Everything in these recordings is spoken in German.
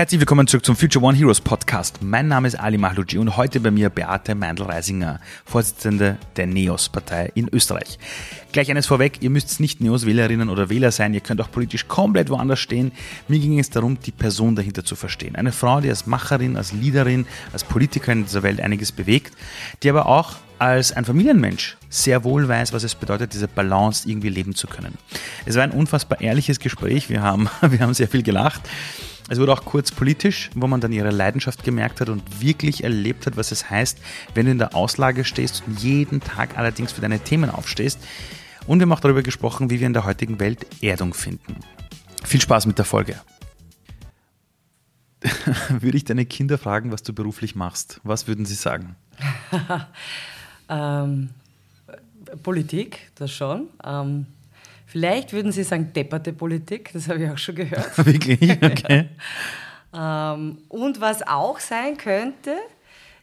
Herzlich willkommen zurück zum Future One Heroes Podcast. Mein Name ist Ali Mahluji und heute bei mir Beate Meindl-Reisinger, Vorsitzende der NEOS-Partei in Österreich. Gleich eines vorweg, ihr müsst nicht NEOS-Wählerinnen oder Wähler sein, ihr könnt auch politisch komplett woanders stehen. Mir ging es darum, die Person dahinter zu verstehen. Eine Frau, die als Macherin, als Leaderin, als Politikerin in dieser Welt einiges bewegt, die aber auch als ein Familienmensch sehr wohl weiß, was es bedeutet, diese Balance irgendwie leben zu können. Es war ein unfassbar ehrliches Gespräch, wir haben, wir haben sehr viel gelacht. Es wurde auch kurz politisch, wo man dann ihre Leidenschaft gemerkt hat und wirklich erlebt hat, was es heißt, wenn du in der Auslage stehst und jeden Tag allerdings für deine Themen aufstehst. Und wir haben auch darüber gesprochen, wie wir in der heutigen Welt Erdung finden. Viel Spaß mit der Folge. Würde ich deine Kinder fragen, was du beruflich machst, was würden sie sagen? ähm, Politik, das schon. Ähm, Vielleicht würden Sie sagen, depperte Politik, das habe ich auch schon gehört. Wirklich? Okay. ähm, und was auch sein könnte,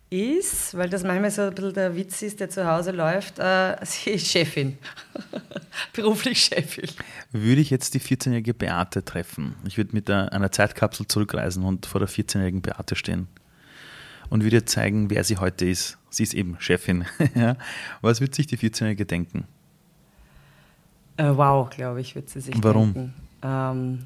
ist, weil das manchmal so ein bisschen der Witz ist, der zu Hause läuft, äh, sie ist Chefin. Beruflich Chefin. Würde ich jetzt die 14-jährige Beate treffen, ich würde mit einer Zeitkapsel zurückreisen und vor der 14-jährigen Beate stehen und würde zeigen, wer sie heute ist. Sie ist eben Chefin. Was würde sich die 14-jährige denken? Äh, wow, glaube ich, wird sie sich Warum? denken. Ähm,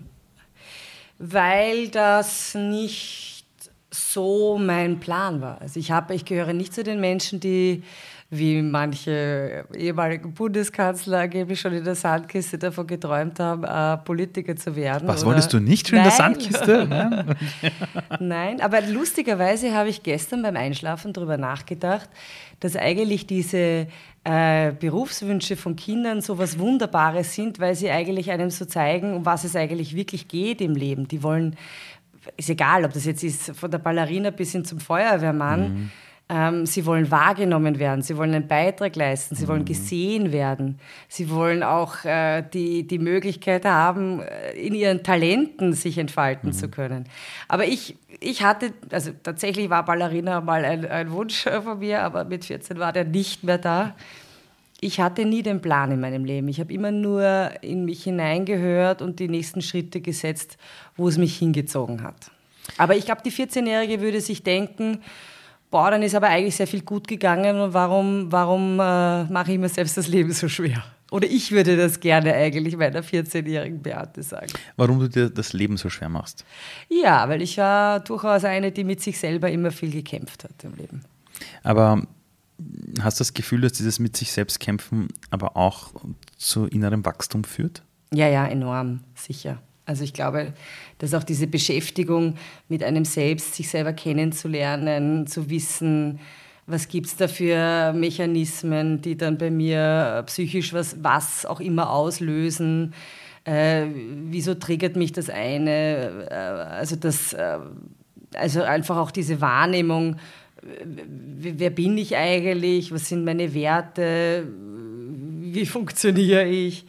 weil das nicht so mein Plan war. Also ich habe, ich gehöre nicht zu den Menschen, die wie manche ehemalige Bundeskanzler angeblich schon in der Sandkiste davon geträumt haben, äh, Politiker zu werden. Was wolltest du nicht schon in der Sandkiste? Nein. Nein, aber lustigerweise habe ich gestern beim Einschlafen darüber nachgedacht, dass eigentlich diese äh, Berufswünsche von Kindern so was Wunderbares sind, weil sie eigentlich einem so zeigen, um was es eigentlich wirklich geht im Leben. Die wollen, ist egal, ob das jetzt ist von der Ballerina bis hin zum Feuerwehrmann, mhm. Ähm, sie wollen wahrgenommen werden, sie wollen einen Beitrag leisten, sie mhm. wollen gesehen werden, sie wollen auch äh, die, die Möglichkeit haben, äh, in ihren Talenten sich entfalten mhm. zu können. Aber ich, ich hatte, also tatsächlich war Ballerina mal ein, ein Wunsch von mir, aber mit 14 war der nicht mehr da. Ich hatte nie den Plan in meinem Leben. Ich habe immer nur in mich hineingehört und die nächsten Schritte gesetzt, wo es mich hingezogen hat. Aber ich glaube, die 14-Jährige würde sich denken, boah, dann ist aber eigentlich sehr viel gut gegangen und warum, warum äh, mache ich mir selbst das Leben so schwer? Oder ich würde das gerne eigentlich meiner 14-jährigen Beate sagen. Warum du dir das Leben so schwer machst? Ja, weil ich war durchaus eine, die mit sich selber immer viel gekämpft hat im Leben. Aber hast du das Gefühl, dass dieses mit sich selbst kämpfen aber auch zu innerem Wachstum führt? Ja, ja, enorm, sicher. Also ich glaube, dass auch diese Beschäftigung mit einem selbst, sich selber kennenzulernen, zu wissen, was gibt es da für Mechanismen, die dann bei mir psychisch was, was auch immer auslösen? Äh, wieso triggert mich das eine? Äh, also, das, äh, also einfach auch diese Wahrnehmung, wer bin ich eigentlich? Was sind meine Werte? Wie funktioniere ich?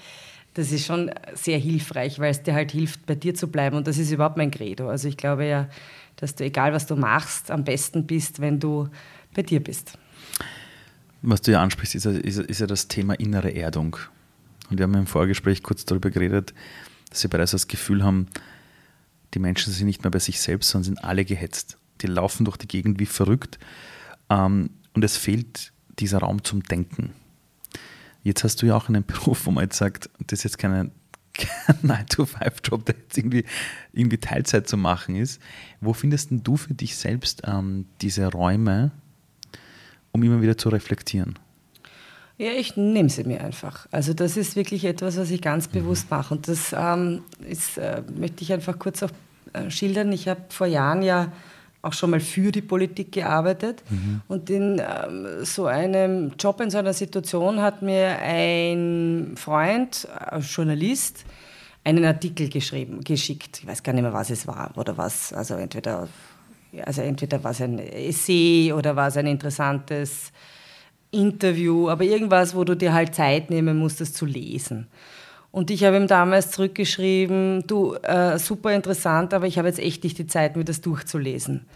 Das ist schon sehr hilfreich, weil es dir halt hilft, bei dir zu bleiben. Und das ist überhaupt mein Credo. Also ich glaube ja, dass du, egal was du machst, am besten bist, wenn du bei dir bist. Was du ja ansprichst, ist, ist, ist ja das Thema innere Erdung. Und wir haben im Vorgespräch kurz darüber geredet, dass wir bereits das Gefühl haben, die Menschen sind nicht mehr bei sich selbst, sondern sind alle gehetzt. Die laufen durch die Gegend wie verrückt. Ähm, und es fehlt dieser Raum zum Denken. Jetzt hast du ja auch einen Beruf, wo man jetzt sagt, das ist jetzt kein 9-to-5-Job, der jetzt irgendwie, irgendwie Teilzeit zu machen ist. Wo findest du für dich selbst ähm, diese Räume, um immer wieder zu reflektieren? Ja, ich nehme sie mir einfach. Also das ist wirklich etwas, was ich ganz mhm. bewusst mache. Und das ähm, ist, äh, möchte ich einfach kurz auch äh, schildern. Ich habe vor Jahren ja auch schon mal für die Politik gearbeitet. Mhm. Und in ähm, so einem Job, in so einer Situation hat mir ein Freund, ein äh, Journalist, einen Artikel geschrieben, geschickt. Ich weiß gar nicht mehr, was es war oder was. Also entweder also entweder war es ein Essay oder war es ein interessantes Interview, aber irgendwas, wo du dir halt Zeit nehmen musst, das zu lesen. Und ich habe ihm damals zurückgeschrieben, du, äh, super interessant, aber ich habe jetzt echt nicht die Zeit, mir das durchzulesen.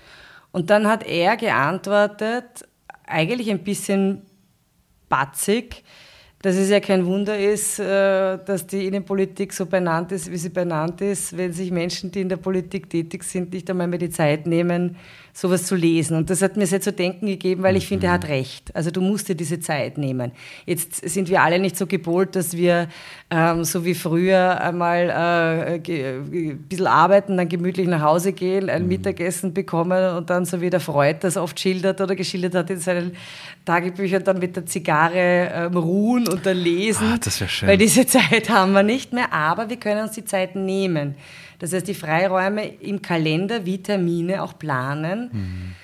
Und dann hat er geantwortet, eigentlich ein bisschen batzig, dass es ja kein Wunder ist, äh, dass die Innenpolitik so benannt ist, wie sie benannt ist, wenn sich Menschen, die in der Politik tätig sind, nicht einmal mehr die Zeit nehmen, sowas zu lesen. Und das hat mir sehr zu denken gegeben, weil ich mhm. finde, er hat recht. Also du musst dir diese Zeit nehmen. Jetzt sind wir alle nicht so gepolt, dass wir ähm, so wie früher einmal äh, ein bisschen arbeiten, dann gemütlich nach Hause gehen, ein mhm. Mittagessen bekommen und dann so wie der Freud das oft schildert oder geschildert hat in seinen Tagebüchern, dann mit der Zigarre ähm, ruhen und dann lesen. Ah, das wäre schön. Weil diese Zeit haben wir nicht mehr, aber wir können uns die Zeit nehmen. Das heißt, die Freiräume im Kalender wie Termine auch planen. Mhm.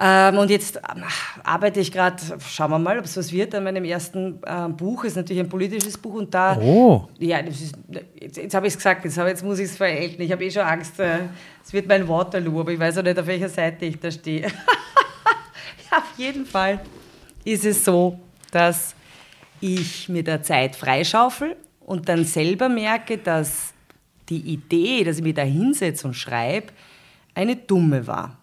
Ähm, und jetzt ähm, arbeite ich gerade, schauen wir mal, ob es was wird, an meinem ersten äh, Buch. Ist natürlich ein politisches Buch und da. Oh. Ja, ist, jetzt, jetzt habe ich es gesagt, jetzt, jetzt muss ich es verelten. Ich habe eh schon Angst, äh, es wird mein Waterloo, aber ich weiß auch nicht, auf welcher Seite ich da stehe. ja, auf jeden Fall ist es so, dass ich mir da Zeit freischaufel und dann selber merke, dass die Idee, dass ich mich da hinsetze und schreibe, eine dumme war.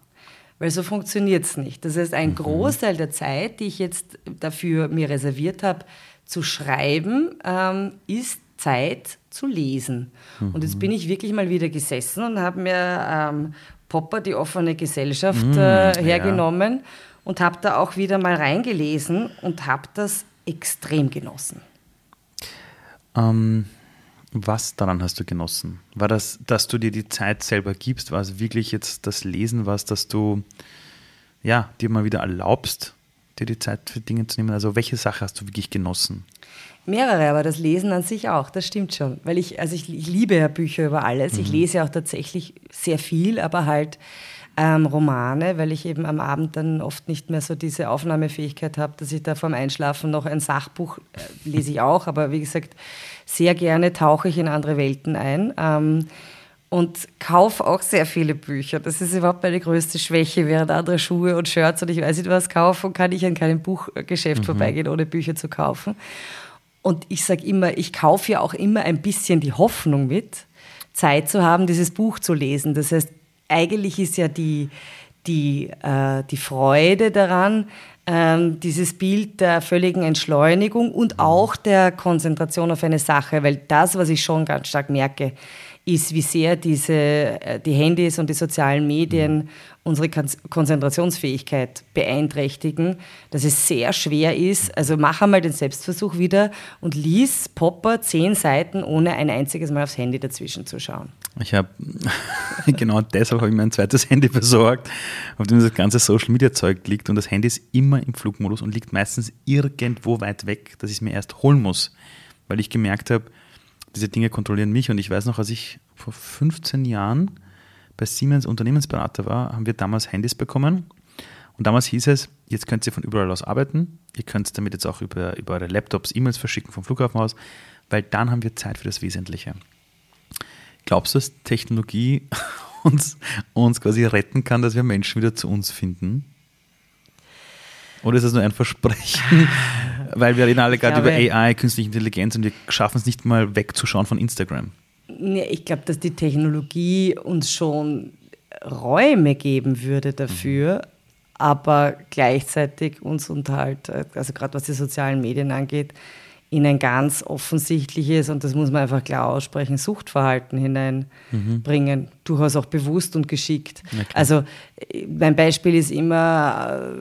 Weil so funktioniert es nicht. Das heißt, ein mhm. Großteil der Zeit, die ich jetzt dafür mir reserviert habe, zu schreiben, ähm, ist Zeit zu lesen. Mhm. Und jetzt bin ich wirklich mal wieder gesessen und habe mir ähm, Popper, die offene Gesellschaft, mhm, äh, hergenommen ja. und habe da auch wieder mal reingelesen und habe das extrem genossen. Ähm, was daran hast du genossen? War das, dass du dir die Zeit selber gibst? War es wirklich jetzt das Lesen was, dass du ja, dir mal wieder erlaubst, dir die Zeit für Dinge zu nehmen? Also welche Sache hast du wirklich genossen? Mehrere, aber das Lesen an sich auch, das stimmt schon. Weil ich, also ich, ich liebe ja Bücher über alles. Mhm. Ich lese auch tatsächlich sehr viel, aber halt ähm, Romane, weil ich eben am Abend dann oft nicht mehr so diese Aufnahmefähigkeit habe, dass ich da vorm Einschlafen noch ein Sachbuch äh, lese ich auch, aber wie gesagt, sehr gerne tauche ich in andere Welten ein. Ähm, und kaufe auch sehr viele Bücher. Das ist überhaupt meine größte Schwäche. Während andere Schuhe und Shirts und ich weiß nicht was kaufen, kann ich an keinem Buchgeschäft mhm. vorbeigehen, ohne Bücher zu kaufen. Und ich sage immer, ich kaufe ja auch immer ein bisschen die Hoffnung mit, Zeit zu haben, dieses Buch zu lesen. Das heißt, eigentlich ist ja die, die, äh, die Freude daran, ähm, dieses Bild der völligen Entschleunigung und auch der Konzentration auf eine Sache, weil das, was ich schon ganz stark merke, ist, wie sehr diese, äh, die Handys und die sozialen Medien unsere Konzentrationsfähigkeit beeinträchtigen, dass es sehr schwer ist. Also mach einmal den Selbstversuch wieder und lies Popper zehn Seiten, ohne ein einziges Mal aufs Handy dazwischen zu schauen. Ich habe, genau deshalb habe ich mir ein zweites Handy besorgt, auf dem das ganze Social Media Zeug liegt und das Handy ist immer im Flugmodus und liegt meistens irgendwo weit weg, dass ich es mir erst holen muss, weil ich gemerkt habe, diese Dinge kontrollieren mich und ich weiß noch, als ich vor 15 Jahren bei Siemens Unternehmensberater war, haben wir damals Handys bekommen. Und damals hieß es, jetzt könnt ihr von überall aus arbeiten. Ihr könnt damit jetzt auch über, über eure Laptops E-Mails verschicken vom Flughafen aus, weil dann haben wir Zeit für das Wesentliche. Glaubst du, dass Technologie uns, uns quasi retten kann, dass wir Menschen wieder zu uns finden? Oder ist das nur ein Versprechen? Weil wir reden alle gerade über AI, künstliche Intelligenz und wir schaffen es nicht mal wegzuschauen von Instagram. Nee, ich glaube, dass die Technologie uns schon Räume geben würde dafür, mhm. aber gleichzeitig uns und halt, also gerade was die sozialen Medien angeht, in ein ganz offensichtliches, und das muss man einfach klar aussprechen, Suchtverhalten hineinbringen. Mhm. Durchaus auch bewusst und geschickt. Also mein Beispiel ist immer,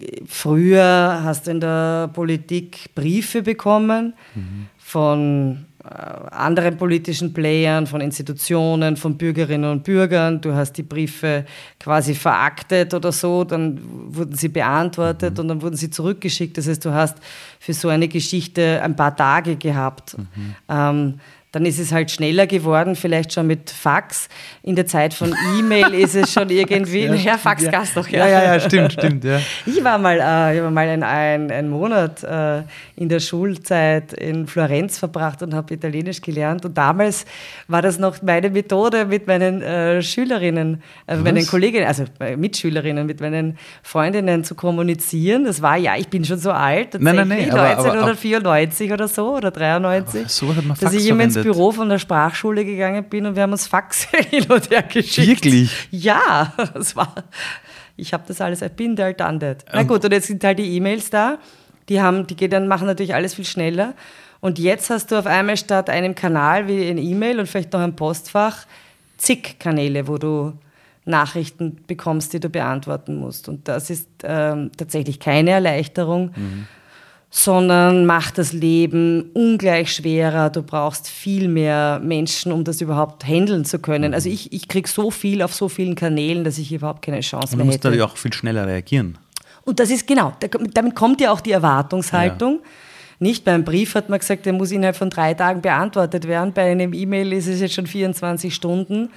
äh, früher hast du in der Politik Briefe bekommen mhm. von anderen politischen Playern, von Institutionen, von Bürgerinnen und Bürgern. Du hast die Briefe quasi veraktet oder so, dann wurden sie beantwortet mhm. und dann wurden sie zurückgeschickt. Das heißt, du hast für so eine Geschichte ein paar Tage gehabt. Mhm. Ähm, dann ist es halt schneller geworden, vielleicht schon mit Fax. In der Zeit von E-Mail ist es schon irgendwie, ja, naja, Fax ja. doch, ja. Ja, ja, ja, stimmt, stimmt, ja. Ich war mal, äh, ich war mal ein, ein, ein Monat äh, in der Schulzeit in Florenz verbracht und habe Italienisch gelernt. Und damals war das noch meine Methode mit meinen äh, Schülerinnen, äh, meinen Kolleginnen, also äh, Mitschülerinnen, mit meinen Freundinnen zu kommunizieren. Das war, ja, ich bin schon so alt, nein, nein, nein, 1994 oder so oder 93. so hat man Fax dass ich immer ins Büro von der Sprachschule gegangen bin und wir haben uns Faxe hin und her geschickt. Wirklich? Ja, das war. Ich habe das alles, I been there, done that. Na gut, und jetzt sind halt die E-Mails da Die, haben, die gehen dann, machen natürlich alles viel schneller. Und jetzt hast du auf einmal statt einem Kanal wie ein E-Mail und vielleicht noch ein Postfach zig Kanäle, wo du Nachrichten bekommst, die du beantworten musst. Und das ist ähm, tatsächlich keine Erleichterung, mhm. Sondern macht das Leben ungleich schwerer. Du brauchst viel mehr Menschen, um das überhaupt handeln zu können. Also ich, ich kriege so viel auf so vielen Kanälen, dass ich überhaupt keine Chance mehr hätte. Du musst natürlich auch viel schneller reagieren. Und das ist genau, damit kommt ja auch die Erwartungshaltung. Ja. Nicht beim Brief hat man gesagt, der muss innerhalb von drei Tagen beantwortet werden. Bei einem E-Mail ist es jetzt schon 24 Stunden.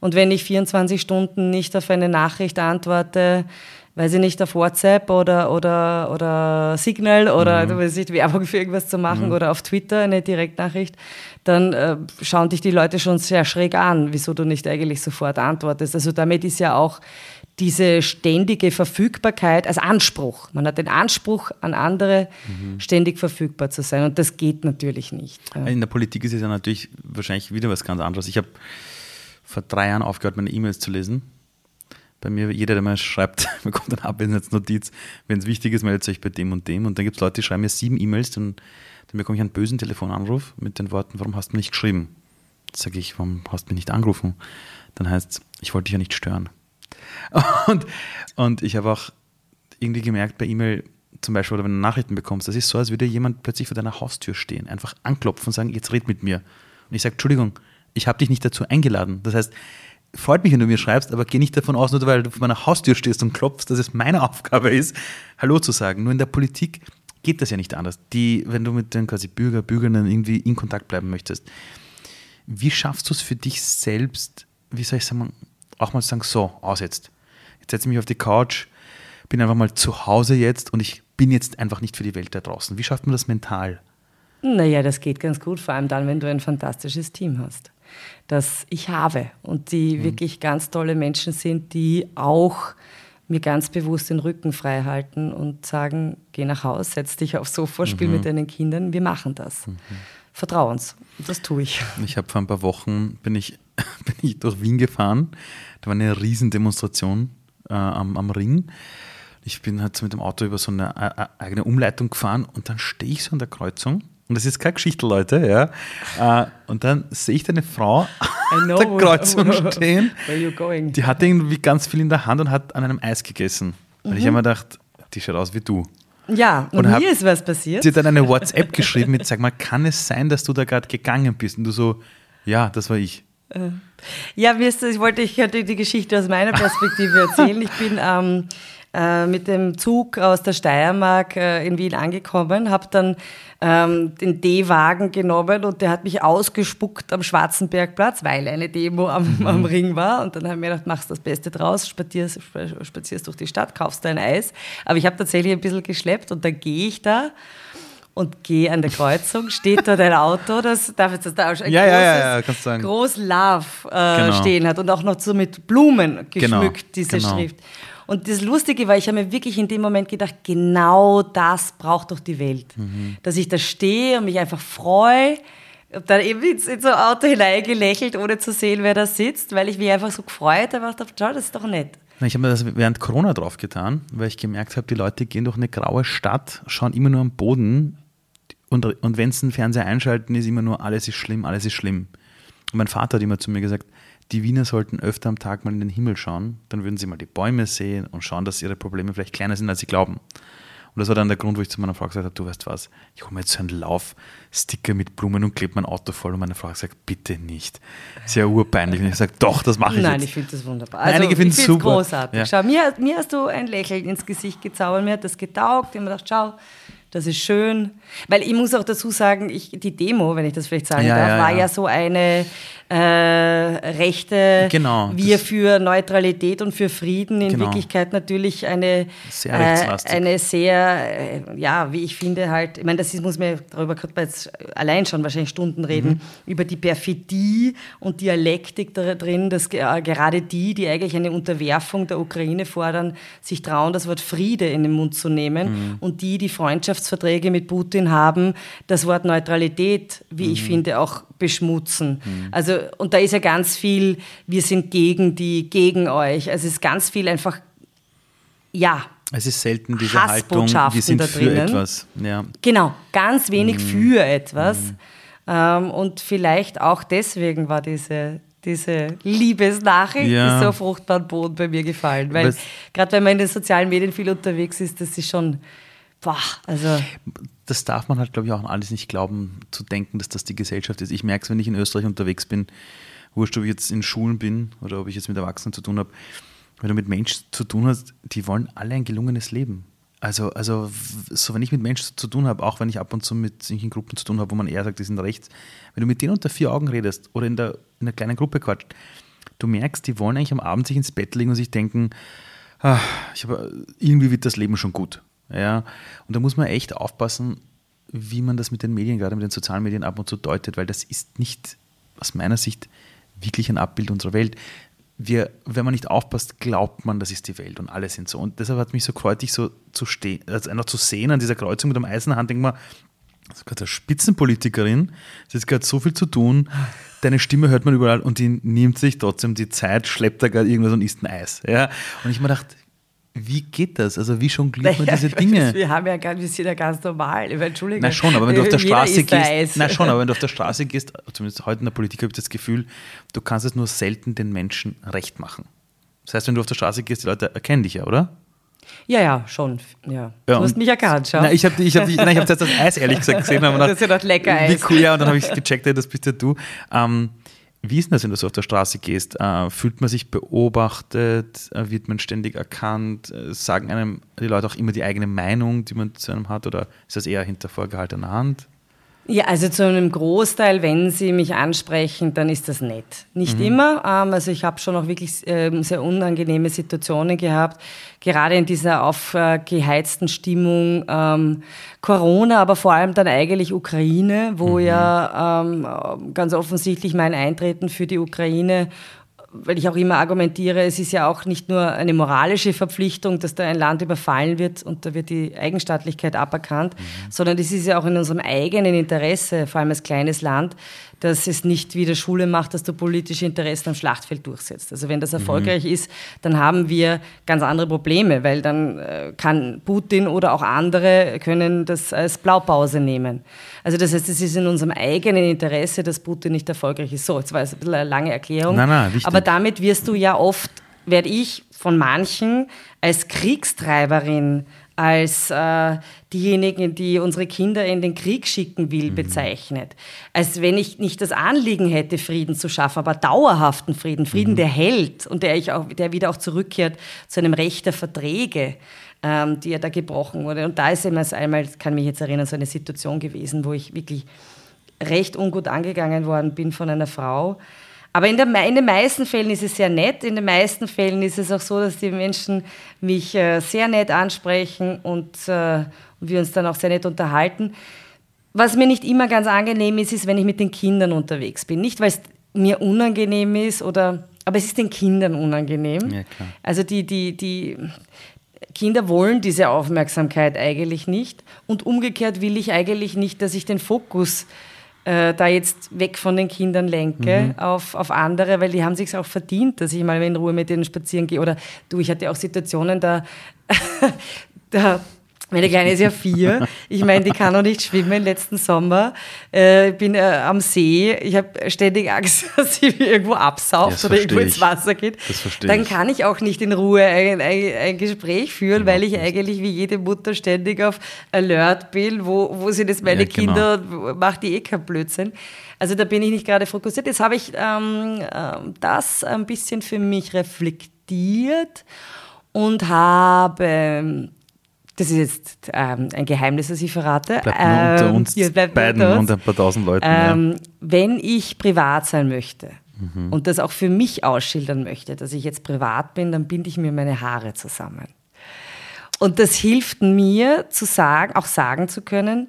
Und wenn ich 24 Stunden nicht auf eine Nachricht antworte, weiß ich nicht, auf WhatsApp oder, oder, oder Signal oder mhm. weiß nicht, Werbung für irgendwas zu machen mhm. oder auf Twitter eine Direktnachricht, dann äh, schauen dich die Leute schon sehr schräg an, wieso du nicht eigentlich sofort antwortest. Also damit ist ja auch diese ständige Verfügbarkeit als Anspruch. Man hat den Anspruch an andere, mhm. ständig verfügbar zu sein. Und das geht natürlich nicht. In der Politik ist es ja natürlich wahrscheinlich wieder was ganz anderes. Ich habe vor drei Jahren aufgehört, meine E-Mails zu lesen. Bei mir, jeder, der mir schreibt, bekommt eine Abwesenheitsnotiz. Wenn es wichtig ist, meldet euch bei dem und dem. Und dann gibt es Leute, die schreiben mir sieben E-Mails, dann, dann bekomme ich einen bösen Telefonanruf mit den Worten, warum hast du nicht geschrieben? Sage ich, warum hast du mich nicht angerufen? Dann heißt es, ich wollte dich ja nicht stören. Und, und ich habe auch irgendwie gemerkt bei E-Mail, zum Beispiel, oder wenn du Nachrichten bekommst, das ist so, als würde jemand plötzlich vor deiner Haustür stehen, einfach anklopfen und sagen, jetzt red mit mir. Und ich sage, Entschuldigung, ich habe dich nicht dazu eingeladen. Das heißt, freut mich, wenn du mir schreibst, aber geh nicht davon aus, nur weil du vor meiner Haustür stehst und klopfst, dass es meine Aufgabe ist, Hallo zu sagen. Nur in der Politik geht das ja nicht anders. Die, wenn du mit den quasi Bürger, Bürgerinnen irgendwie in Kontakt bleiben möchtest, wie schaffst du es für dich selbst, wie soll ich sagen, auch mal zu sagen, so, aus jetzt. Jetzt setze ich mich auf die Couch, bin einfach mal zu Hause jetzt und ich bin jetzt einfach nicht für die Welt da draußen. Wie schafft man das mental? Naja, das geht ganz gut, vor allem dann, wenn du ein fantastisches Team hast das ich habe und die mhm. wirklich ganz tolle Menschen sind, die auch mir ganz bewusst den Rücken frei halten und sagen, geh nach Hause, setz dich aufs Sofa, spiel mhm. mit deinen Kindern, wir machen das. Mhm. Vertrau uns. Das tue ich. Ich habe vor ein paar Wochen bin ich, bin ich durch Wien gefahren. Da war eine Riesendemonstration äh, am, am Ring. Ich bin halt mit dem Auto über so eine äh, äh, eigene Umleitung gefahren und dann stehe ich so an der Kreuzung und das ist keine Geschichte, Leute, ja. Äh, und dann sehe ich da eine Frau an der Kreuzung stehen. Die hat irgendwie ganz viel in der Hand und hat an einem Eis gegessen. Und ich mhm. habe mir gedacht, die schaut aus wie du. Ja, und, und hab, mir ist was passiert. Sie hat dann eine WhatsApp geschrieben mit, sag mal, kann es sein, dass du da gerade gegangen bist? Und du so, ja, das war ich. Äh. Ja, ist das, ich wollte, ich könnte die Geschichte aus meiner Perspektive erzählen. Ich bin ähm, äh, mit dem Zug aus der Steiermark äh, in Wien angekommen, habe dann ähm, den D-Wagen genommen und der hat mich ausgespuckt am Schwarzenbergplatz, weil eine Demo am, mhm. am Ring war. Und dann habe ich mir gedacht, machst das Beste draus, spazierst, spazierst durch die Stadt, kaufst dein Eis. Aber ich habe tatsächlich ein bisschen geschleppt und dann gehe ich da und gehe an der Kreuzung, steht dort ein Auto, das darf jetzt das da ein ja, großes, ja, ja, groß Love äh, genau. stehen hat und auch noch so mit Blumen geschmückt, genau. diese genau. Schrift. Und das Lustige war, ich habe mir wirklich in dem Moment gedacht, genau das braucht doch die Welt. Mhm. Dass ich da stehe und mich einfach freue. Ich habe dann eben in so ein Auto hineingelächelt, ohne zu sehen, wer da sitzt, weil ich mich einfach so gefreut habe. Ich dachte, schau, das ist doch nett. Ich habe mir das während Corona drauf getan, weil ich gemerkt habe, die Leute gehen durch eine graue Stadt, schauen immer nur am Boden und, und wenn sie den Fernseher einschalten, ist immer nur alles ist schlimm, alles ist schlimm. Und mein Vater hat immer zu mir gesagt, die Wiener sollten öfter am Tag mal in den Himmel schauen, dann würden sie mal die Bäume sehen und schauen, dass ihre Probleme vielleicht kleiner sind, als sie glauben. Und das war dann der Grund, wo ich zu meiner Frau gesagt habe, du weißt was, ich hole mir jetzt so einen Laufsticker mit Blumen und klebe mein Auto voll. Und meine Frau hat gesagt, bitte nicht. Sehr urpeinlich. Und ich sage, doch, das mache ich Nein, jetzt. ich finde das wunderbar. Also, Einige finden es super. großartig. Ja. Schau, mir, mir hast du ein Lächeln ins Gesicht gezaubert, mir hat das getaugt. Ich habe mir gedacht, schau, das ist schön. Weil ich muss auch dazu sagen, ich, die Demo, wenn ich das vielleicht sagen ja, darf, ja, war ja so eine äh, Rechte, genau, wir für Neutralität und für Frieden, in genau. Wirklichkeit natürlich eine sehr, äh, eine sehr, äh, ja, wie ich finde halt, ich meine, das ist, muss man darüber jetzt allein schon wahrscheinlich Stunden reden, mhm. über die Perfidie und Dialektik da drin, dass äh, gerade die, die eigentlich eine Unterwerfung der Ukraine fordern, sich trauen, das Wort Friede in den Mund zu nehmen mhm. und die, die Freundschaftsverträge mit Putin haben, das Wort Neutralität, wie mhm. ich finde, auch beschmutzen. Mhm. Also, und da ist ja ganz viel, wir sind gegen die, gegen euch. Also es ist ganz viel einfach, ja, es ist selten diese Haltung, wir sind für etwas. Ja. Genau, ganz wenig mm. für etwas. Mm. Ähm, und vielleicht auch deswegen war diese, diese Liebesnachricht ja. so fruchtbaren Boden bei mir gefallen. Weil gerade wenn man in den sozialen Medien viel unterwegs ist, das ist schon, boah, also. Das darf man halt, glaube ich, auch alles nicht glauben, zu denken, dass das die Gesellschaft ist. Ich merke es, wenn ich in Österreich unterwegs bin, wurscht, ob ich jetzt in Schulen bin oder ob ich jetzt mit Erwachsenen zu tun habe, wenn du mit Menschen zu tun hast, die wollen alle ein gelungenes Leben. Also, also so wenn ich mit Menschen zu tun habe, auch wenn ich ab und zu mit solchen Gruppen zu tun habe, wo man eher sagt, die sind rechts, wenn du mit denen unter vier Augen redest oder in, der, in einer kleinen Gruppe quatscht, du merkst, die wollen eigentlich am Abend sich ins Bett legen und sich denken, ach, ich hab, irgendwie wird das Leben schon gut. Ja? Und da muss man echt aufpassen, wie man das mit den Medien, gerade mit den sozialen Medien ab und zu deutet, weil das ist nicht aus meiner Sicht wirklich ein Abbild unserer Welt wir, wenn man nicht aufpasst, glaubt man, das ist die Welt und alle sind so. Und deshalb hat mich so gefreut, dich so zu stehen, also einfach zu sehen an dieser Kreuzung mit dem Eisenhand, denkt man, das ist gerade eine Spitzenpolitikerin, sie hat gerade so viel zu tun, deine Stimme hört man überall und die nimmt sich trotzdem die Zeit, schleppt da gerade irgendwas und isst ein Eis. Ja? Und ich mir gedacht, wie geht das? Also wie jongliert man naja, diese Dinge? Wir haben ja wir sind ja ganz normal. Entschuldigung. Na schon, aber wenn du auf der Straße gehst, na schon, aber wenn du auf der Straße gehst, zumindest heute in der Politik habe ich das Gefühl, du kannst es nur selten den Menschen recht machen. Das heißt, wenn du auf der Straße gehst, die Leute erkennen dich ja, oder? Ja, ja, schon. Ja. Du ja, hast mich erkannt, schau. Nein, ich habe ich hab, nein, ich hab das Eis ehrlich gesagt gesehen. das ist ja doch lecker Eis. Wie cool, ja, und dann habe ich gecheckt, hey, das bist ja du. Ähm, wie ist denn das, wenn du so auf der Straße gehst? Äh, fühlt man sich beobachtet? Äh, wird man ständig erkannt? Äh, sagen einem die Leute auch immer die eigene Meinung, die man zu einem hat? Oder ist das eher hinter vorgehaltener Hand? Ja, also zu einem Großteil, wenn Sie mich ansprechen, dann ist das nett. Nicht mhm. immer, ähm, also ich habe schon auch wirklich ähm, sehr unangenehme Situationen gehabt, gerade in dieser aufgeheizten Stimmung ähm, Corona, aber vor allem dann eigentlich Ukraine, wo mhm. ja ähm, ganz offensichtlich mein Eintreten für die Ukraine weil ich auch immer argumentiere, es ist ja auch nicht nur eine moralische Verpflichtung, dass da ein Land überfallen wird und da wird die Eigenstaatlichkeit aberkannt, mhm. sondern es ist ja auch in unserem eigenen Interesse, vor allem als kleines Land, dass es nicht wie der Schule macht, dass du politische Interessen am Schlachtfeld durchsetzt. Also wenn das mhm. erfolgreich mhm. ist, dann haben wir ganz andere Probleme, weil dann äh, kann Putin oder auch andere können das als Blaupause nehmen. Also das heißt, es ist in unserem eigenen Interesse, dass Putin nicht erfolgreich ist. So, jetzt war es ein bisschen eine lange Erklärung. Nein, nein, wichtig. Aber damit wirst du ja oft, werde ich von manchen als Kriegstreiberin als äh, diejenigen, die unsere Kinder in den Krieg schicken will, mhm. bezeichnet. Als wenn ich nicht das Anliegen hätte, Frieden zu schaffen, aber dauerhaften Frieden, Frieden, mhm. der hält und der, ich auch, der wieder auch zurückkehrt zu einem Recht der Verträge, ähm, die ja da gebrochen wurde. Und da ist immer einmal, kann mich jetzt erinnern, so eine Situation gewesen, wo ich wirklich recht ungut angegangen worden bin von einer Frau, aber in, der, in, den meisten Fällen ist es sehr nett. In den meisten Fällen ist es auch so, dass die Menschen mich äh, sehr nett ansprechen und, äh, und wir uns dann auch sehr nett unterhalten. Was mir nicht immer ganz angenehm ist, ist, wenn ich mit den Kindern unterwegs bin. Nicht, weil es mir unangenehm ist, oder, aber es ist den Kindern unangenehm. Ja, also die, die, die Kinder wollen diese Aufmerksamkeit eigentlich nicht. Und umgekehrt will ich eigentlich nicht, dass ich den Fokus äh, da jetzt weg von den Kindern lenke mhm. auf, auf andere, weil die haben sich auch verdient, dass ich mal in Ruhe mit denen spazieren gehe. Oder du, ich hatte auch Situationen, da, da meine Kleine ist ja vier. Ich meine, die kann noch nicht schwimmen letzten Sommer. Äh, ich bin äh, am See. Ich habe ständig Angst, dass sie irgendwo absauft oder irgendwo ins Wasser geht. Dann kann ich auch nicht in Ruhe ein, ein, ein Gespräch führen, weil ich eigentlich wie jede Mutter ständig auf Alert bin. Wo, wo sind jetzt meine ja, genau. Kinder? Macht die eh keinen Blödsinn. Also da bin ich nicht gerade fokussiert. Jetzt habe ich ähm, äh, das ein bisschen für mich reflektiert und habe das ist jetzt ähm, ein Geheimnis, das ich verrate. Bleibt nur unter ähm, uns ja, beiden unter und ein paar tausend Leuten. Ähm, ja. Wenn ich privat sein möchte mhm. und das auch für mich ausschildern möchte, dass ich jetzt privat bin, dann binde ich mir meine Haare zusammen. Und das hilft mir zu sagen, auch sagen zu können,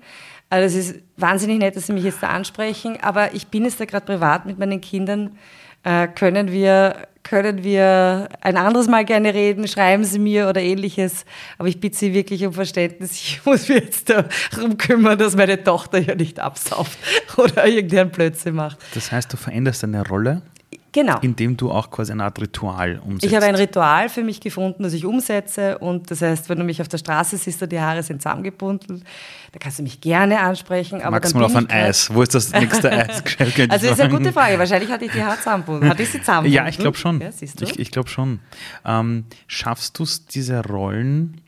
also es ist wahnsinnig nett, dass Sie mich jetzt da ansprechen, aber ich bin jetzt da gerade privat mit meinen Kindern äh, können wir können wir ein anderes Mal gerne reden, schreiben Sie mir oder ähnliches. Aber ich bitte Sie wirklich um Verständnis. Ich muss mich jetzt darum kümmern, dass meine Tochter ja nicht absauft oder irgendeinen Blödsinn macht. Das heißt, du veränderst deine Rolle? Genau. Indem du auch quasi eine Art Ritual umsetzt. Ich habe ein Ritual für mich gefunden, das ich umsetze. Und das heißt, wenn du mich auf der Straße siehst und die Haare sind zusammengebunden, da kannst du mich gerne ansprechen. Aber Magst du mal auf ein Eis? Wo ist das nächste Eis? also das ist eine gute Frage. Wahrscheinlich hatte ich die Haare zusammenbunden. Hatte ich sie zusammenbunden? Ja, ich glaube schon. Ja, siehst du? Ich, ich glaube schon. Ähm, schaffst du es, diese Rollen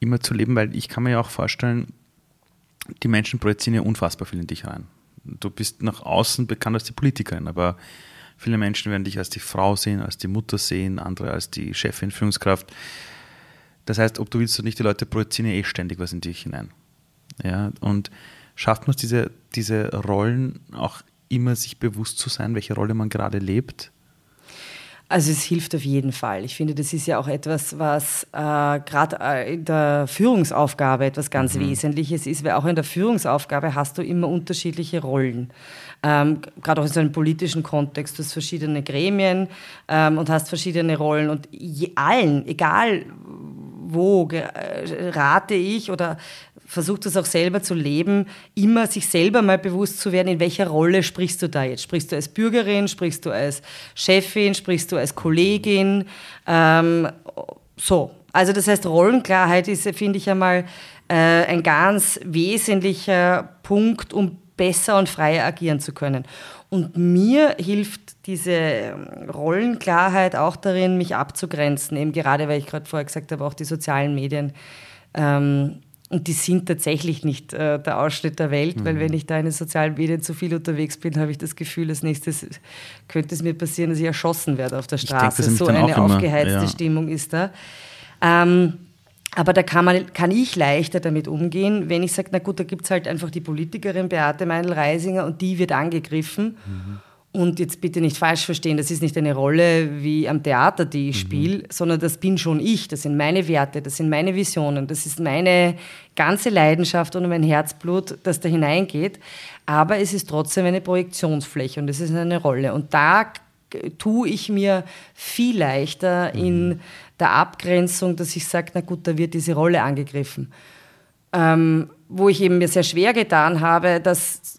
immer zu leben? Weil ich kann mir ja auch vorstellen, die Menschen projizieren ja unfassbar viel in dich rein du bist nach außen bekannt als die Politikerin, aber viele Menschen werden dich als die Frau sehen, als die Mutter sehen, andere als die Chefin, Führungskraft. Das heißt, ob du willst oder nicht, die Leute projizieren ja eh ständig was in dich hinein. Ja, und schafft man es, diese, diese Rollen auch immer sich bewusst zu sein, welche Rolle man gerade lebt? Also es hilft auf jeden Fall. Ich finde, das ist ja auch etwas, was äh, gerade äh, in der Führungsaufgabe etwas ganz mhm. Wesentliches ist, weil auch in der Führungsaufgabe hast du immer unterschiedliche Rollen. Ähm, gerade auch in so einem politischen Kontext. Du hast verschiedene Gremien ähm, und hast verschiedene Rollen und je, allen, egal wo, äh, rate ich oder versucht das auch selber zu leben, immer sich selber mal bewusst zu werden, in welcher Rolle sprichst du da jetzt? Sprichst du als Bürgerin, sprichst du als Chefin, sprichst du als Kollegin? Ähm, so. Also das heißt, Rollenklarheit ist, finde ich einmal, äh, ein ganz wesentlicher Punkt, um besser und freier agieren zu können. Und mir hilft diese ähm, Rollenklarheit auch darin, mich abzugrenzen, eben gerade, weil ich gerade vorher gesagt habe, auch die sozialen Medien. Ähm, und die sind tatsächlich nicht äh, der Ausschnitt der Welt, mhm. weil wenn ich da in den sozialen Medien zu viel unterwegs bin, habe ich das Gefühl, als nächstes könnte es mir passieren, dass ich erschossen werde auf der Straße. Denke, so eine aufgeheizte ja. Stimmung ist da. Ähm, aber da kann, man, kann ich leichter damit umgehen, wenn ich sage, na gut, da gibt es halt einfach die Politikerin Beate Meinl-Reisinger und die wird angegriffen. Mhm. Und jetzt bitte nicht falsch verstehen, das ist nicht eine Rolle wie am Theater, die ich mhm. spiele, sondern das bin schon ich, das sind meine Werte, das sind meine Visionen, das ist meine ganze Leidenschaft und mein Herzblut, das da hineingeht. Aber es ist trotzdem eine Projektionsfläche und es ist eine Rolle. Und da tue ich mir viel leichter mhm. in der Abgrenzung, dass ich sage, na gut, da wird diese Rolle angegriffen. Ähm, wo ich eben mir sehr schwer getan habe, dass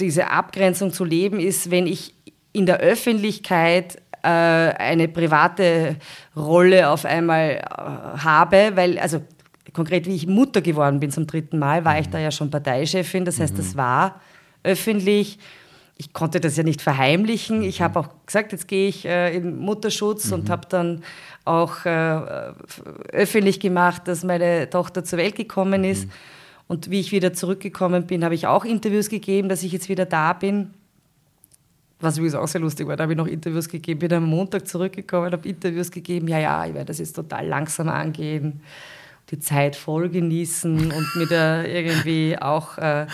diese Abgrenzung zu leben ist, wenn ich in der Öffentlichkeit äh, eine private Rolle auf einmal äh, habe, weil, also konkret wie ich Mutter geworden bin zum dritten Mal, war ich mhm. da ja schon Parteichefin, das heißt, das mhm. war öffentlich. Ich konnte das ja nicht verheimlichen. Ich mhm. habe auch gesagt, jetzt gehe ich äh, in Mutterschutz mhm. und habe dann auch äh, öffentlich gemacht, dass meine Tochter zur Welt gekommen ist. Mhm. Und wie ich wieder zurückgekommen bin, habe ich auch Interviews gegeben, dass ich jetzt wieder da bin. Was übrigens auch sehr lustig war, da habe ich noch Interviews gegeben. Bin am Montag zurückgekommen, habe Interviews gegeben. Ja, ja, ich werde das jetzt total langsam angehen, die Zeit voll genießen und mir da irgendwie auch äh,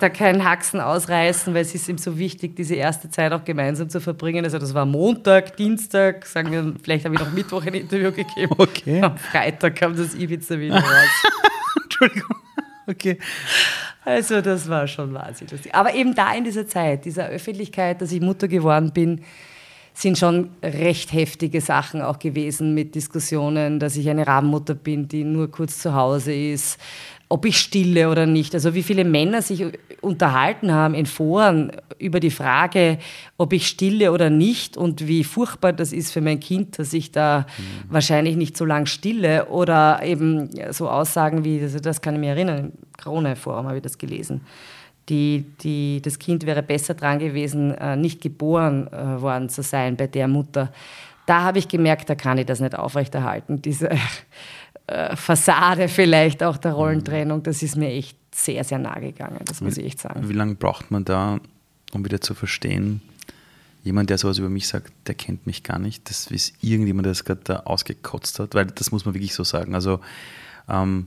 da keinen Haxen ausreißen, weil es ist ihm so wichtig, diese erste Zeit auch gemeinsam zu verbringen. Also das war Montag, Dienstag, sagen wir, vielleicht habe ich noch Mittwoch ein Interview gegeben. Okay. Am Freitag kam das Ibiza-Video raus. Entschuldigung. Okay. Also das war schon wahnsinnig lustig. Aber eben da in dieser Zeit, dieser Öffentlichkeit, dass ich Mutter geworden bin, sind schon recht heftige Sachen auch gewesen mit Diskussionen, dass ich eine Rabenmutter bin, die nur kurz zu Hause ist, ob ich stille oder nicht. Also wie viele Männer sich unterhalten haben in Foren über die Frage, ob ich stille oder nicht und wie furchtbar das ist für mein Kind, dass ich da mhm. wahrscheinlich nicht so lange stille oder eben so Aussagen wie, also das kann ich mir erinnern, im Krone-Forum habe ich das gelesen. Die, die, das Kind wäre besser dran gewesen, äh, nicht geboren äh, worden zu sein bei der Mutter. Da habe ich gemerkt, da kann ich das nicht aufrechterhalten, diese äh, Fassade vielleicht auch der Rollentrennung, das ist mir echt sehr, sehr nahe gegangen, das muss ich echt sagen. Wie lange braucht man da, um wieder zu verstehen, jemand, der sowas über mich sagt, der kennt mich gar nicht, das ist irgendjemand, der das gerade da ausgekotzt hat, weil das muss man wirklich so sagen. Also, ähm,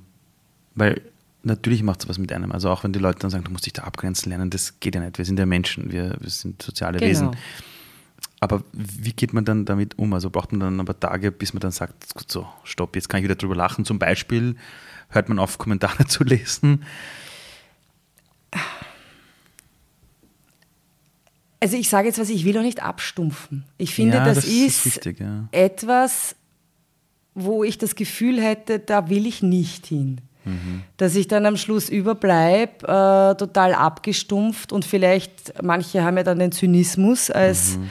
weil natürlich macht es was mit einem. Also auch wenn die Leute dann sagen, du musst dich da abgrenzen lernen, das geht ja nicht. Wir sind ja Menschen, wir, wir sind soziale genau. Wesen. Aber wie geht man dann damit um? Also braucht man dann ein paar Tage, bis man dann sagt, gut, so, stopp, jetzt kann ich wieder drüber lachen. Zum Beispiel hört man auf, Kommentare zu lesen. Also ich sage jetzt was, ich will doch nicht abstumpfen. Ich finde, ja, das, das, ist, ist wichtig, ja. etwas, wo ich das Gefühl hätte, da will ich nicht hin. mhm. dass ich dann am Schluss überbleibe, äh, total abgestumpft und vielleicht, manche haben ja dann den Zynismus als, mhm.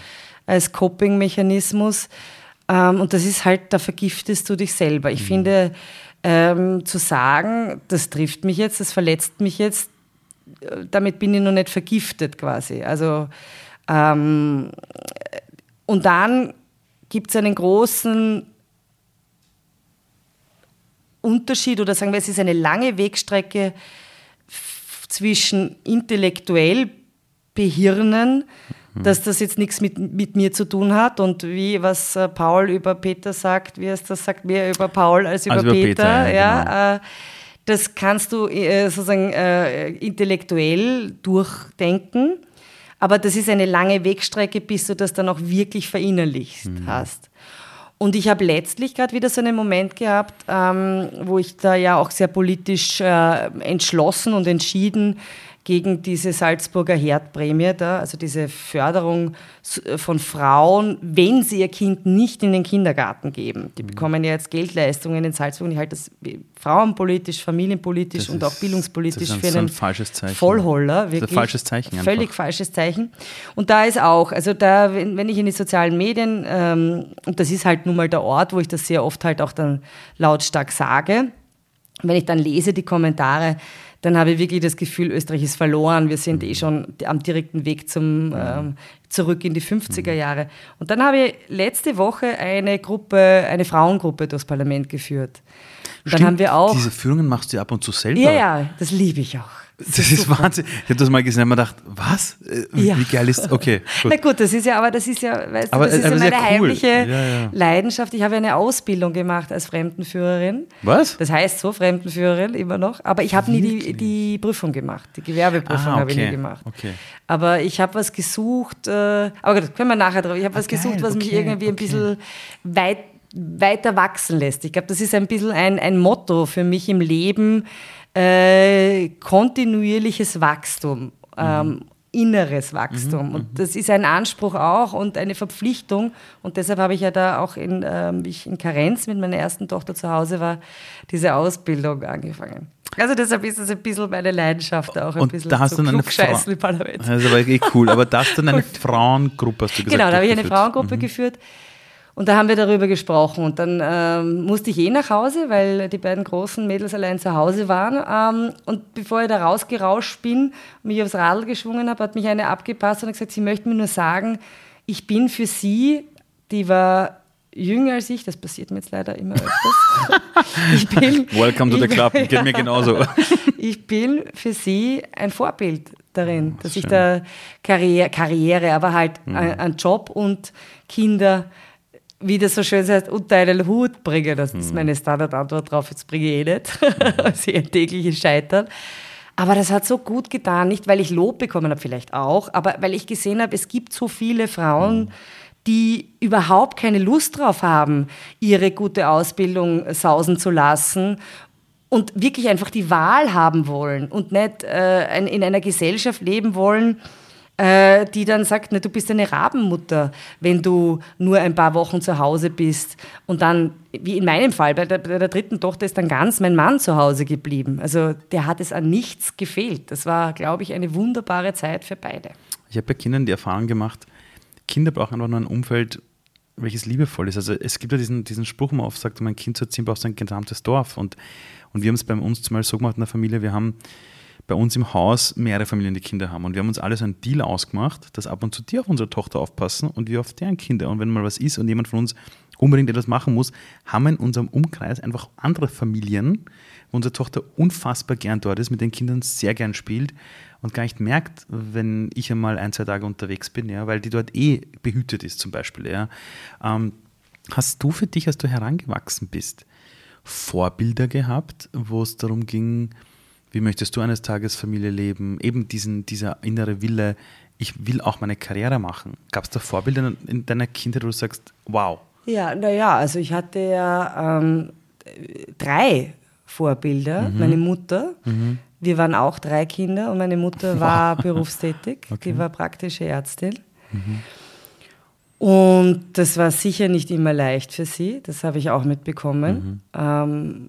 Als Coping-Mechanismus ähm, und das ist halt, da vergiftest du dich selber. Ich mhm. finde, ähm, zu sagen, das trifft mich jetzt, das verletzt mich jetzt, äh, damit bin ich noch nicht vergiftet quasi. Also ähm, und dann gibt es einen großen Unterschied oder sagen wir, es ist eine lange Wegstrecke zwischen intellektuell behirnen. Dass das jetzt nichts mit, mit mir zu tun hat und wie was äh, Paul über Peter sagt, wie es das sagt, mehr über Paul als über, als über Peter. Peter. ja, ja genau. äh, das kannst du äh, sozusagen äh, intellektuell durchdenken, aber das ist eine lange Wegstrecke, bis du das dann auch wirklich verinnerlicht mhm. hast. Und ich habe letztlich gerade wieder so einen Moment gehabt, ähm, wo ich da ja auch sehr politisch entschlossen und entschieden gegen diese Salzburger Herdprämie da, also diese Förderung äh, von Frauen, wenn sie ihr Kind nicht in den Kindergarten geben. Die mhm. bekommen ja jetzt Geldleistungen in Salzburg und ich halte das frauenpolitisch, familienpolitisch das und auch bildungspolitisch ist, für einen Vollholler. Wirklich. Das ist ein falsches Zeichen. Einfach. Völlig falsches Zeichen. Und da ist auch, also da, wenn, wenn ich in die sozialen Medien, ähm, und das ist halt nun mal der Ort, wo ich das sehr oft halt auch dann lautstark sage, wenn ich dann lese die Kommentare, dann habe ich wirklich das Gefühl, Österreich ist verloren. Wir sind eh mhm. schon am direkten Weg zum, ähm, zurück in die 50er mhm. Jahre. Und dann habe ich letzte Woche eine Gruppe, eine Frauengruppe durchs Parlament geführt. Stimmt, dann haben wir auch. Diese Führungen machst du ab und zu selber? Ja, ja, das liebe ich auch. Das, das ist. Wahnsinn. Ich habe das mal gesehen und mir gedacht, was? Äh, ja. Wie geil ist Okay. Gut. Na gut, das ist ja, aber das ist ja, weißt aber, du, das ist ja meine cool. heimliche ja, ja. Leidenschaft. Ich habe eine Ausbildung gemacht als Fremdenführerin. Was? Das heißt so, Fremdenführerin immer noch. Aber ich habe nie die, die Prüfung gemacht. Die Gewerbeprüfung ah, okay. habe ich nie gemacht. Okay. Aber ich habe was gesucht, äh, aber gut, können wir nachher drauf. Ich habe was okay, gesucht, was mich irgendwie ein bisschen weit, weiter wachsen lässt. Ich glaube, das ist ein bisschen ein, ein Motto für mich im Leben äh, kontinuierliches Wachstum, ähm, mhm. inneres Wachstum. Mhm, und mhm. das ist ein Anspruch auch und eine Verpflichtung. Und deshalb habe ich ja da auch, in, ähm, ich in Karenz mit meiner ersten Tochter zu Hause war, diese Ausbildung angefangen. Also deshalb ist das ein bisschen meine Leidenschaft auch ein und bisschen da hast du eine Frau im Parlament. Das ist aber eh cool. Aber das ist dann eine Frauengruppe, hast du gesagt. Genau, da habe ich eine Frauengruppe mhm. geführt. Und da haben wir darüber gesprochen. Und dann ähm, musste ich eh nach Hause, weil die beiden großen Mädels allein zu Hause waren. Ähm, und bevor ich da rausgerauscht bin und mich aufs Radl geschwungen habe, hat mich eine abgepasst und gesagt, sie möchte mir nur sagen, ich bin für sie, die war jünger als ich, das passiert mir jetzt leider immer öfters. ich bin, Welcome to the club, geht mir genauso. ich bin für sie ein Vorbild darin, das dass schön. ich da Karriere, Karriere aber halt mhm. einen Job und Kinder wie das so schön heißt, unter einen Hut bringen. Das ist mhm. meine Standardantwort drauf, jetzt bringe ich eh nicht. das ist ein tägliches Scheitern. Aber das hat so gut getan, nicht weil ich Lob bekommen habe, vielleicht auch, aber weil ich gesehen habe, es gibt so viele Frauen, mhm. die überhaupt keine Lust drauf haben, ihre gute Ausbildung sausen zu lassen und wirklich einfach die Wahl haben wollen und nicht äh, in einer Gesellschaft leben wollen, äh, die dann sagt, ne, du bist eine Rabenmutter, wenn du nur ein paar Wochen zu Hause bist. Und dann, wie in meinem Fall, bei der, bei der dritten Tochter ist dann ganz mein Mann zu Hause geblieben. Also der hat es an nichts gefehlt. Das war, glaube ich, eine wunderbare Zeit für beide. Ich habe bei Kindern die Erfahrung gemacht, Kinder brauchen einfach nur ein Umfeld, welches liebevoll ist. Also es gibt ja diesen, diesen Spruch, man oft sagt, um ein Kind zu erziehen, brauchst du ein gesamtes Dorf. Und, und wir haben es bei uns zumal so gemacht in der Familie, wir haben bei uns im Haus mehrere Familien, die Kinder haben. Und wir haben uns alle so einen Deal ausgemacht, dass ab und zu die auf unsere Tochter aufpassen und wir auf deren Kinder. Und wenn mal was ist und jemand von uns unbedingt etwas machen muss, haben wir in unserem Umkreis einfach andere Familien, wo unsere Tochter unfassbar gern dort ist, mit den Kindern sehr gern spielt und gar nicht merkt, wenn ich einmal ein, zwei Tage unterwegs bin, ja, weil die dort eh behütet ist zum Beispiel. Ja. Ähm, hast du für dich, als du herangewachsen bist, Vorbilder gehabt, wo es darum ging, wie möchtest du eines Tages Familie leben? Eben diesen, dieser innere Wille, ich will auch meine Karriere machen. Gab es da Vorbilder in deiner Kindheit, wo du sagst, wow? Ja, naja, also ich hatte ja ähm, drei Vorbilder. Mhm. Meine Mutter, mhm. wir waren auch drei Kinder und meine Mutter war wow. berufstätig, okay. die war praktische Ärztin. Mhm. Und das war sicher nicht immer leicht für sie, das habe ich auch mitbekommen. Mhm. Ähm,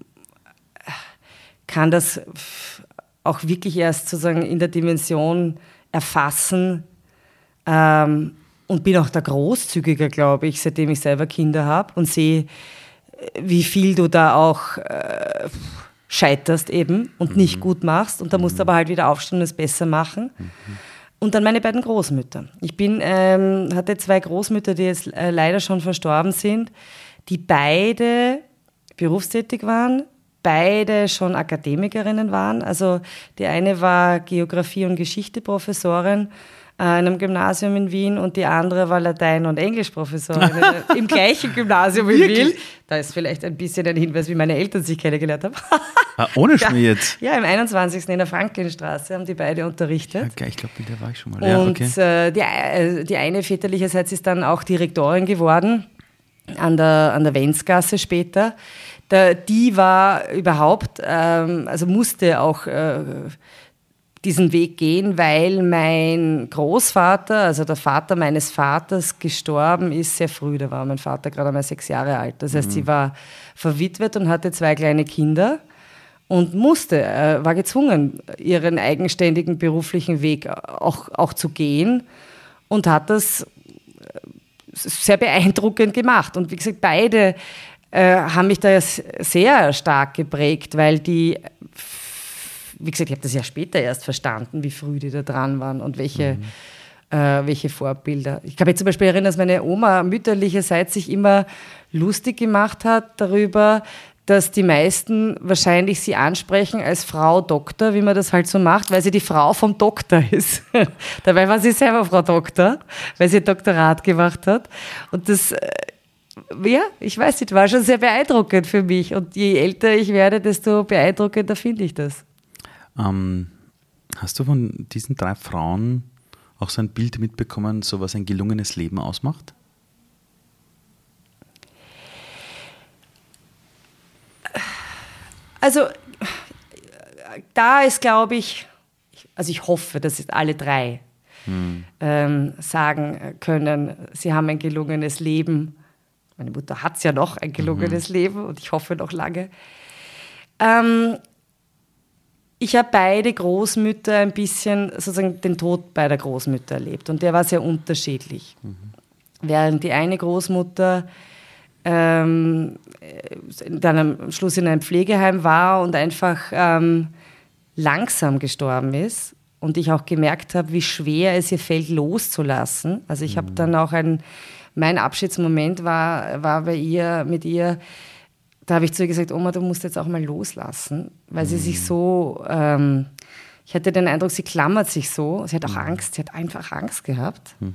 kann das auch wirklich erst sozusagen in der Dimension erfassen ähm, und bin auch da großzügiger, glaube ich, seitdem ich selber Kinder habe und sehe, wie viel du da auch äh, scheiterst eben und mhm. nicht gut machst und da musst du mhm. aber halt wieder aufstehen und es besser machen. Mhm. Und dann meine beiden Großmütter. Ich bin, ähm, hatte zwei Großmütter, die jetzt äh, leider schon verstorben sind, die beide berufstätig waren, beide schon Akademikerinnen waren. Also die eine war Geografie- und Geschichte-Professorin äh, in einem Gymnasium in Wien und die andere war Latein- und Englischprofessorin im gleichen Gymnasium in Wien. Da ist vielleicht ein bisschen ein Hinweis, wie meine Eltern sich kennengelernt haben. ah, ohne Schmäh jetzt? Ja, im 21. in der Franklinstraße haben die beide unterrichtet. Okay, ich glaube, da war ich schon mal. Ja, und okay. äh, die, äh, die eine väterlicherseits ist dann auch Direktorin geworden an der, an der Wenzgasse später. Der, die war überhaupt, ähm, also musste auch äh, diesen Weg gehen, weil mein Großvater, also der Vater meines Vaters, gestorben ist sehr früh. Da war mein Vater gerade einmal sechs Jahre alt. Das heißt, mhm. sie war verwitwet und hatte zwei kleine Kinder und musste, äh, war gezwungen, ihren eigenständigen beruflichen Weg auch, auch zu gehen und hat das äh, sehr beeindruckend gemacht. Und wie gesagt, beide äh, haben mich da sehr stark geprägt, weil die wie gesagt, ich habe das ja später erst verstanden, wie früh die da dran waren und welche, mhm. äh, welche Vorbilder. Ich kann mich zum Beispiel erinnern, dass meine Oma mütterlicherseits sich immer lustig gemacht hat darüber, dass die meisten wahrscheinlich sie ansprechen als Frau Doktor, wie man das halt so macht, weil sie die Frau vom Doktor ist. Dabei war sie selber Frau Doktor, weil sie Doktorat gemacht hat. Und das, äh, ja, ich weiß nicht, war schon sehr beeindruckend für mich. Und je älter ich werde, desto beeindruckender finde ich das. Ähm, hast du von diesen drei Frauen auch so ein Bild mitbekommen, so was ein gelungenes Leben ausmacht? Also da ist, glaube ich, also ich hoffe, dass es alle drei hm. ähm, sagen können, sie haben ein gelungenes Leben. Meine Mutter hat es ja noch, ein gelungenes mhm. Leben und ich hoffe noch lange. Ähm, ich habe beide Großmütter ein bisschen sozusagen den Tod beider Großmütter erlebt und der war sehr unterschiedlich. Mhm. Während die eine Großmutter ähm, dann am Schluss in einem Pflegeheim war und einfach ähm, langsam gestorben ist und ich auch gemerkt habe, wie schwer es ihr fällt, loszulassen. Also ich mhm. habe dann auch ein, mein Abschiedsmoment war, war bei ihr, mit ihr, da habe ich zu ihr gesagt, Oma, du musst jetzt auch mal loslassen, weil mhm. sie sich mhm. so, ähm, ich hatte den Eindruck, sie klammert sich so, sie hat auch mhm. Angst, sie hat einfach Angst gehabt. Mhm.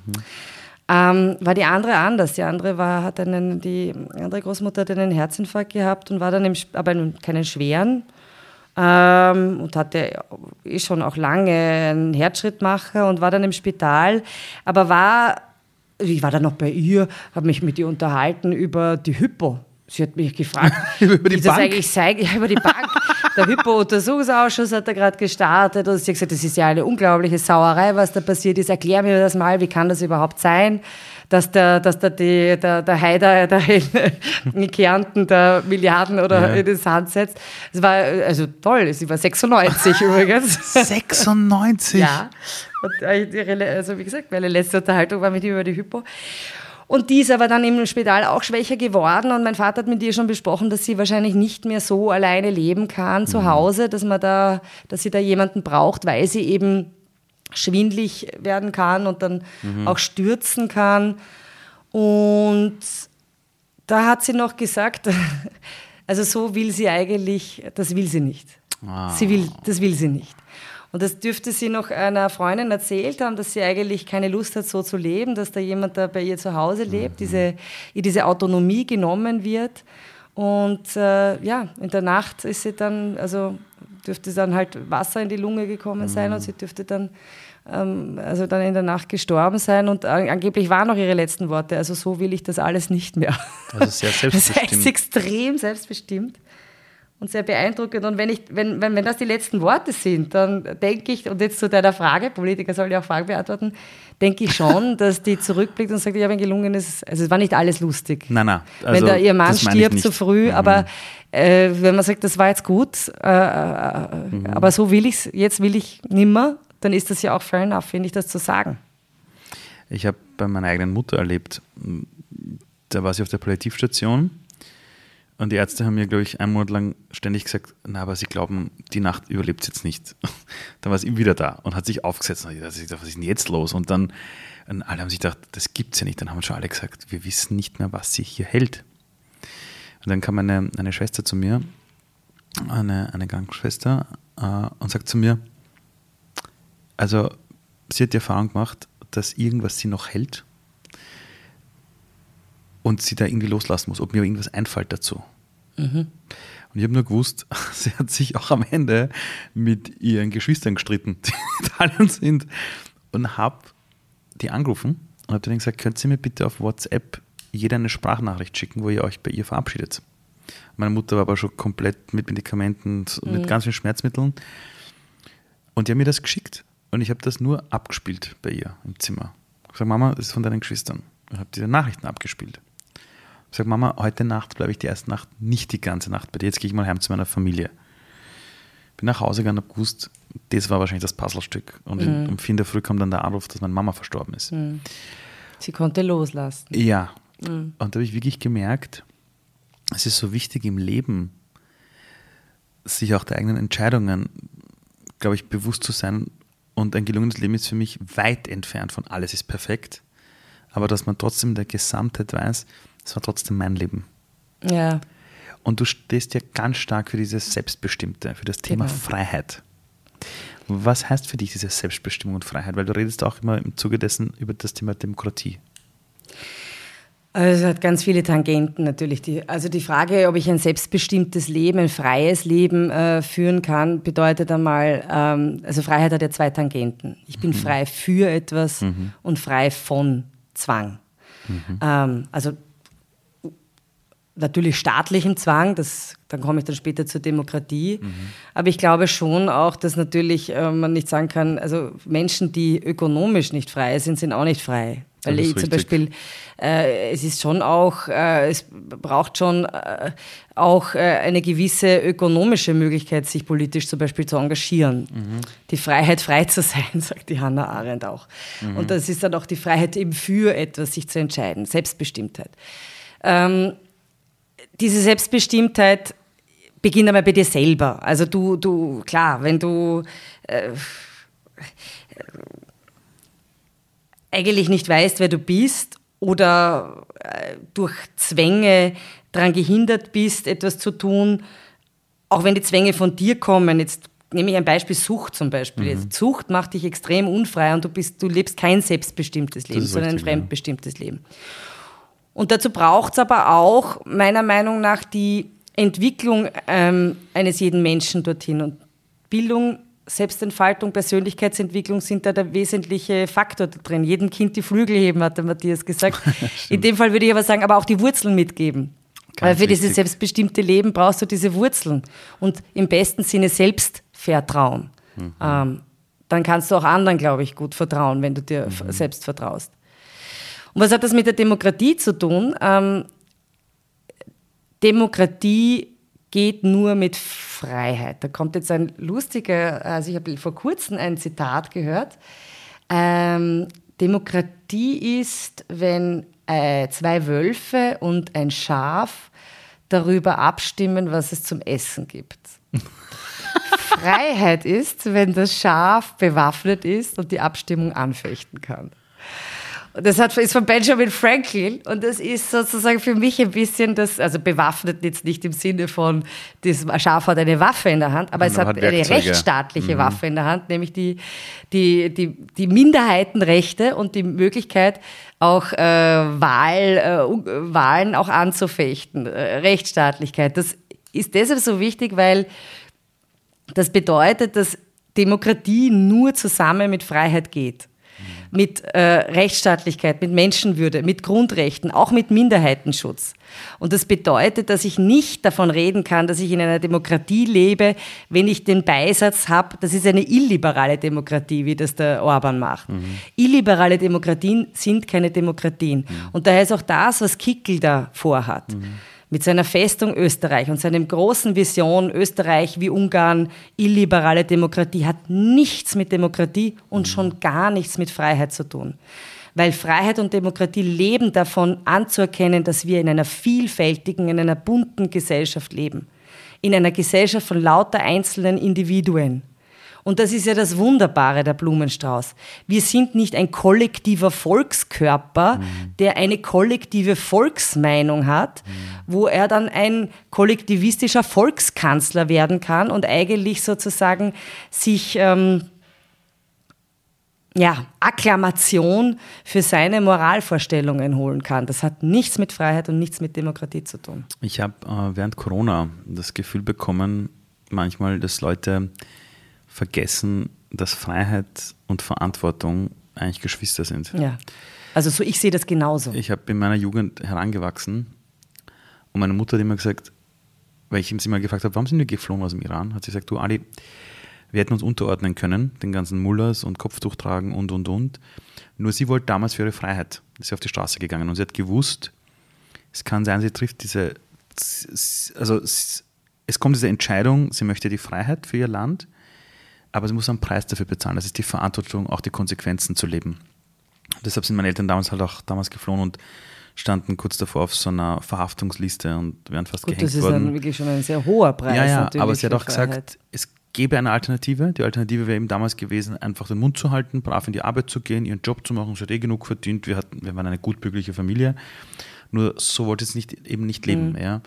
Ähm, war die andere anders. Die andere war, hat einen, die andere Großmutter hat einen Herzinfarkt gehabt und war dann im, aber keinen schweren ähm, und hatte eh schon auch lange einen Herzschrittmacher und war dann im Spital, aber war, ich war dann noch bei ihr, habe mich mit ihr unterhalten über die Hypo. Sie hat mich gefragt, über die wie Bank? das eigentlich sei, ja, über die Bank. Der Hypo-Untersuchungsausschuss hat da gerade gestartet und sie hat gesagt, das ist ja eine unglaubliche Sauerei, was da passiert ist. Erklär mir das mal, wie kann das überhaupt sein, dass der, dass der, die, der, der Haider da in, Kärnten da Milliarden oder ja. in den Sand setzt. Es war also toll, sie war 96 übrigens. 96? ja. Und, also wie gesagt, meine letzte Unterhaltung war mit ihm über die Hypo. Und die ist aber dann im Spital auch schwächer geworden und mein Vater hat mit ihr schon besprochen, dass sie wahrscheinlich nicht mehr so alleine leben kann zu mhm. Hause, dass man da, dass sie da jemanden braucht, weil sie eben schwindlig werden kann und dann mhm. auch stürzen kann. Und da hat sie noch gesagt, also so will sie eigentlich, das will sie nicht. Wow. Sie will, das will sie nicht. Und das dürfte sie noch einer Freundin erzählt haben, dass sie eigentlich keine Lust hat, so zu leben, dass da jemand da bei ihr zu Hause lebt, mhm. diese, ihr diese Autonomie genommen wird. Und äh, ja, in der Nacht ist sie dann, also dürfte dann halt Wasser in die Lunge gekommen sein mhm. und sie dürfte dann ähm, also dann in der Nacht gestorben sein und angeblich waren noch ihre letzten Worte. Also so will ich das alles nicht mehr. Also sehr selbstbestimmt. Das heißt extrem selbstbestimmt. Und sehr beeindruckend. Und wenn, ich, wenn, wenn, wenn das die letzten Worte sind, dann denke ich, und jetzt zu deiner Frage, Politiker sollen ja auch Fragen beantworten, denke ich schon, dass die zurückblickt und sagt, ich habe ein gelungenes, also es war nicht alles lustig. Nein, nein. Also, wenn da ihr Mann stirbt zu früh, mhm. aber äh, wenn man sagt, das war jetzt gut, äh, äh, mhm. aber so will ich es, jetzt will ich nimmer, dann ist das ja auch fair enough, finde ich, das zu sagen. Ich habe bei meiner eigenen Mutter erlebt, da war sie auf der Palliativstation und die Ärzte haben mir, glaube ich, einen Monat lang ständig gesagt, na, aber sie glauben, die Nacht überlebt jetzt nicht. dann war sie wieder da und hat sich aufgesetzt. Und ich dachte, was ist denn jetzt los? Und dann, und alle haben sich gedacht, das gibt es ja nicht. Dann haben schon alle gesagt, wir wissen nicht mehr, was sie hier hält. Und dann kam eine, eine Schwester zu mir, eine, eine Krankenschwester, äh, und sagt zu mir, also sie hat die Erfahrung gemacht, dass irgendwas sie noch hält und sie da irgendwie loslassen muss, ob mir irgendwas einfällt dazu. Mhm. Und ich habe nur gewusst, sie hat sich auch am Ende mit ihren Geschwistern gestritten, die in Italien sind. Und habe die angerufen und habe denen gesagt, könnt ihr mir bitte auf WhatsApp jeder eine Sprachnachricht schicken, wo ihr euch bei ihr verabschiedet. Meine Mutter war aber schon komplett mit Medikamenten, mhm. mit ganz vielen Schmerzmitteln. Und die haben mir das geschickt. Und ich habe das nur abgespielt bei ihr im Zimmer. Ich habe gesagt, Mama, das ist von deinen Geschwistern. Ich habe diese Nachrichten abgespielt. Ich sage, Mama, heute Nacht bleibe ich die erste Nacht nicht die ganze Nacht bei dir. Jetzt gehe ich mal heim zu meiner Familie. Bin nach Hause gegangen und habe gewusst, das war wahrscheinlich das Puzzlestück. Und mhm. um vier in der Früh kam dann der Anruf, dass meine Mama verstorben ist. Mhm. Sie konnte loslassen. Ja. Mhm. Und da habe ich wirklich gemerkt, es ist so wichtig im Leben, sich auch der eigenen Entscheidungen, glaube ich, bewusst zu sein. Und ein gelungenes Leben ist für mich weit entfernt von alles ist perfekt. Aber dass man trotzdem in der Gesamtheit weiß, es war trotzdem mein Leben. Ja. Und du stehst ja ganz stark für dieses Selbstbestimmte, für das Thema genau. Freiheit. Was heißt für dich diese Selbstbestimmung und Freiheit? Weil du redest auch immer im Zuge dessen über das Thema Demokratie. Also es hat ganz viele Tangenten natürlich. Die, also die Frage, ob ich ein selbstbestimmtes Leben, ein freies Leben äh, führen kann, bedeutet einmal, ähm, also Freiheit hat ja zwei Tangenten. Ich bin mhm. frei für etwas mhm. und frei von Zwang. Mhm. Ähm, also natürlich staatlichen Zwang, das, dann komme ich dann später zur Demokratie. Mhm. Aber ich glaube schon auch, dass natürlich äh, man nicht sagen kann, also Menschen, die ökonomisch nicht frei sind, sind auch nicht frei. Weil ich zum Beispiel, äh, es ist schon auch, äh, es braucht schon äh, auch äh, eine gewisse ökonomische Möglichkeit, sich politisch zum Beispiel zu engagieren. Mhm. Die Freiheit, frei zu sein, sagt die Hannah Arendt auch. Mhm. Und das ist dann auch die Freiheit eben für etwas, sich zu entscheiden, Selbstbestimmtheit. Ähm, diese Selbstbestimmtheit beginnt einmal bei dir selber. Also du, du, klar, wenn du äh, eigentlich nicht weißt, wer du bist oder äh, durch Zwänge daran gehindert bist, etwas zu tun, auch wenn die Zwänge von dir kommen, jetzt nehme ich ein Beispiel Sucht zum Beispiel. Mhm. Sucht macht dich extrem unfrei und du, bist, du lebst kein selbstbestimmtes Leben, sondern ein fremdbestimmtes ja. Leben. Und dazu braucht es aber auch meiner Meinung nach die Entwicklung ähm, eines jeden Menschen dorthin. Und Bildung, Selbstentfaltung, Persönlichkeitsentwicklung sind da der wesentliche Faktor drin. Jedem Kind die Flügel heben, hat der Matthias gesagt. In dem Fall würde ich aber sagen, aber auch die Wurzeln mitgeben. Ganz Weil für wichtig. dieses selbstbestimmte Leben brauchst du diese Wurzeln und im besten Sinne Selbstvertrauen. Mhm. Ähm, dann kannst du auch anderen, glaube ich, gut vertrauen, wenn du dir mhm. selbst vertraust. Und was hat das mit der Demokratie zu tun? Ähm, Demokratie geht nur mit Freiheit. Da kommt jetzt ein lustiger, also ich habe vor kurzem ein Zitat gehört. Ähm, Demokratie ist, wenn äh, zwei Wölfe und ein Schaf darüber abstimmen, was es zum Essen gibt. Freiheit ist, wenn das Schaf bewaffnet ist und die Abstimmung anfechten kann. Das hat, ist von Benjamin Franklin und das ist sozusagen für mich ein bisschen das, also bewaffnet jetzt nicht im Sinne von, das Schaf hat eine Waffe in der Hand, aber es hat, hat eine rechtsstaatliche mhm. Waffe in der Hand, nämlich die, die, die, die Minderheitenrechte und die Möglichkeit, auch äh, Wahl, äh, Wahlen auch anzufechten, äh, Rechtsstaatlichkeit. Das ist deshalb so wichtig, weil das bedeutet, dass Demokratie nur zusammen mit Freiheit geht. Mit äh, Rechtsstaatlichkeit, mit Menschenwürde, mit Grundrechten, auch mit Minderheitenschutz. Und das bedeutet, dass ich nicht davon reden kann, dass ich in einer Demokratie lebe, wenn ich den Beisatz habe, das ist eine illiberale Demokratie, wie das der Orban macht. Mhm. Illiberale Demokratien sind keine Demokratien. Mhm. Und daher ist auch das, was Kickel da vorhat. Mhm mit seiner Festung Österreich und seinem großen Vision Österreich wie Ungarn, illiberale Demokratie, hat nichts mit Demokratie und schon gar nichts mit Freiheit zu tun. Weil Freiheit und Demokratie leben davon anzuerkennen, dass wir in einer vielfältigen, in einer bunten Gesellschaft leben. In einer Gesellschaft von lauter einzelnen Individuen. Und das ist ja das Wunderbare der Blumenstrauß. Wir sind nicht ein kollektiver Volkskörper, mhm. der eine kollektive Volksmeinung hat, mhm. wo er dann ein kollektivistischer Volkskanzler werden kann und eigentlich sozusagen sich ähm, ja, Akklamation für seine Moralvorstellungen holen kann. Das hat nichts mit Freiheit und nichts mit Demokratie zu tun. Ich habe äh, während Corona das Gefühl bekommen, manchmal, dass Leute vergessen, dass Freiheit und Verantwortung eigentlich Geschwister sind. Ja. Also so, ich sehe das genauso. Ich habe in meiner Jugend herangewachsen und meine Mutter hat immer gesagt, weil ich sie mal gefragt habe, warum sind wir geflohen aus dem Iran, hat sie gesagt, du Ali, wir hätten uns unterordnen können, den ganzen Mullers und Kopftuch tragen und und und. Nur sie wollte damals für ihre Freiheit, ist sie auf die Straße gegangen und sie hat gewusst, es kann sein, sie trifft diese, also es kommt diese Entscheidung, sie möchte die Freiheit für ihr Land aber sie muss einen Preis dafür bezahlen. Das ist die Verantwortung, auch die Konsequenzen zu leben. deshalb sind meine Eltern damals halt auch damals geflohen und standen kurz davor auf so einer Verhaftungsliste und wären fast Gut, gehängt worden. Das ist dann wirklich schon ein sehr hoher Preis. Ja, ja, aber sie hat auch gesagt, es gäbe eine Alternative. Die Alternative wäre eben damals gewesen, einfach den Mund zu halten, brav in die Arbeit zu gehen, ihren Job zu machen. Sie hat eh genug verdient. Wir, hatten, wir waren eine gutbürgerliche Familie. Nur so wollte es nicht, eben nicht leben. Mhm. Ja.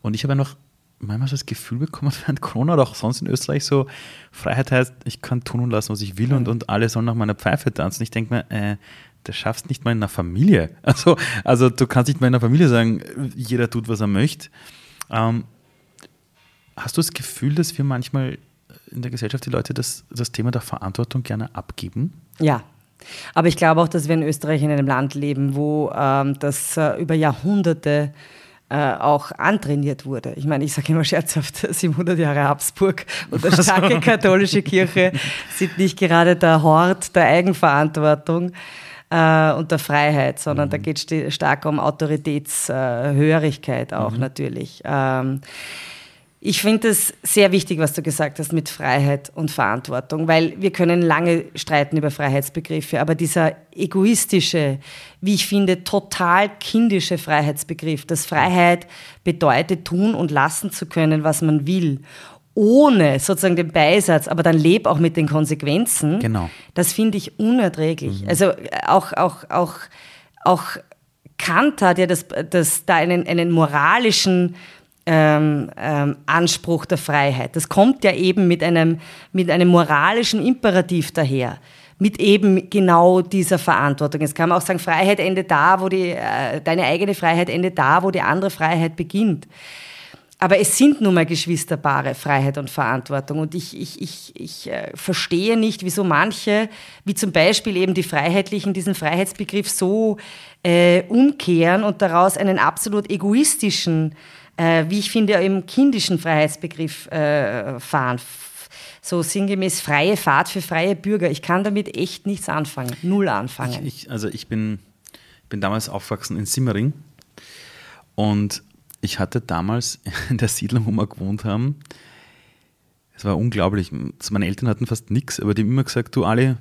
Und ich habe noch manchmal so das Gefühl bekommen während Corona oder auch sonst in Österreich so, Freiheit heißt, ich kann tun und lassen, was ich will und, und alle sollen nach meiner Pfeife tanzen. Ich denke mir, äh, das schaffst nicht mal in einer Familie. Also, also du kannst nicht mal in einer Familie sagen, jeder tut, was er möchte. Ähm, hast du das Gefühl, dass wir manchmal in der Gesellschaft die Leute das, das Thema der Verantwortung gerne abgeben? Ja, aber ich glaube auch, dass wir in Österreich in einem Land leben, wo ähm, das äh, über Jahrhunderte äh, auch antrainiert wurde. Ich meine, ich sage immer scherzhaft, 700 Jahre Habsburg und eine starke katholische Kirche sind nicht gerade der Hort der Eigenverantwortung äh, und der Freiheit, sondern mhm. da geht es stark um Autoritätshörigkeit auch mhm. natürlich. Ähm, ich finde es sehr wichtig, was du gesagt hast mit Freiheit und Verantwortung, weil wir können lange streiten über Freiheitsbegriffe, aber dieser egoistische, wie ich finde, total kindische Freiheitsbegriff, dass Freiheit bedeutet, tun und lassen zu können, was man will, ohne sozusagen den Beisatz, aber dann leb auch mit den Konsequenzen, genau. das finde ich unerträglich. Mhm. Also äh, auch, auch, auch, auch Kant hat ja das, das, da einen, einen moralischen ähm, ähm, Anspruch der Freiheit. Das kommt ja eben mit einem, mit einem moralischen Imperativ daher mit eben genau dieser Verantwortung. Es kann man auch sagen, Freiheit endet da, wo die, äh, deine eigene Freiheit endet da, wo die andere Freiheit beginnt. Aber es sind nun mal Geschwisterpaare, Freiheit und Verantwortung. Und ich, ich, ich, ich äh, verstehe nicht, wieso manche, wie zum Beispiel eben die Freiheitlichen, diesen Freiheitsbegriff so äh, umkehren und daraus einen absolut egoistischen äh, wie ich finde, im kindischen Freiheitsbegriff äh, fahren. So sinngemäß freie Fahrt für freie Bürger. Ich kann damit echt nichts anfangen. Null anfangen. Ich, ich, also ich bin, bin damals aufgewachsen in Simmering und ich hatte damals in der Siedlung, wo wir gewohnt haben, es war unglaublich. Meine Eltern hatten fast nichts, aber die haben immer gesagt, du alle,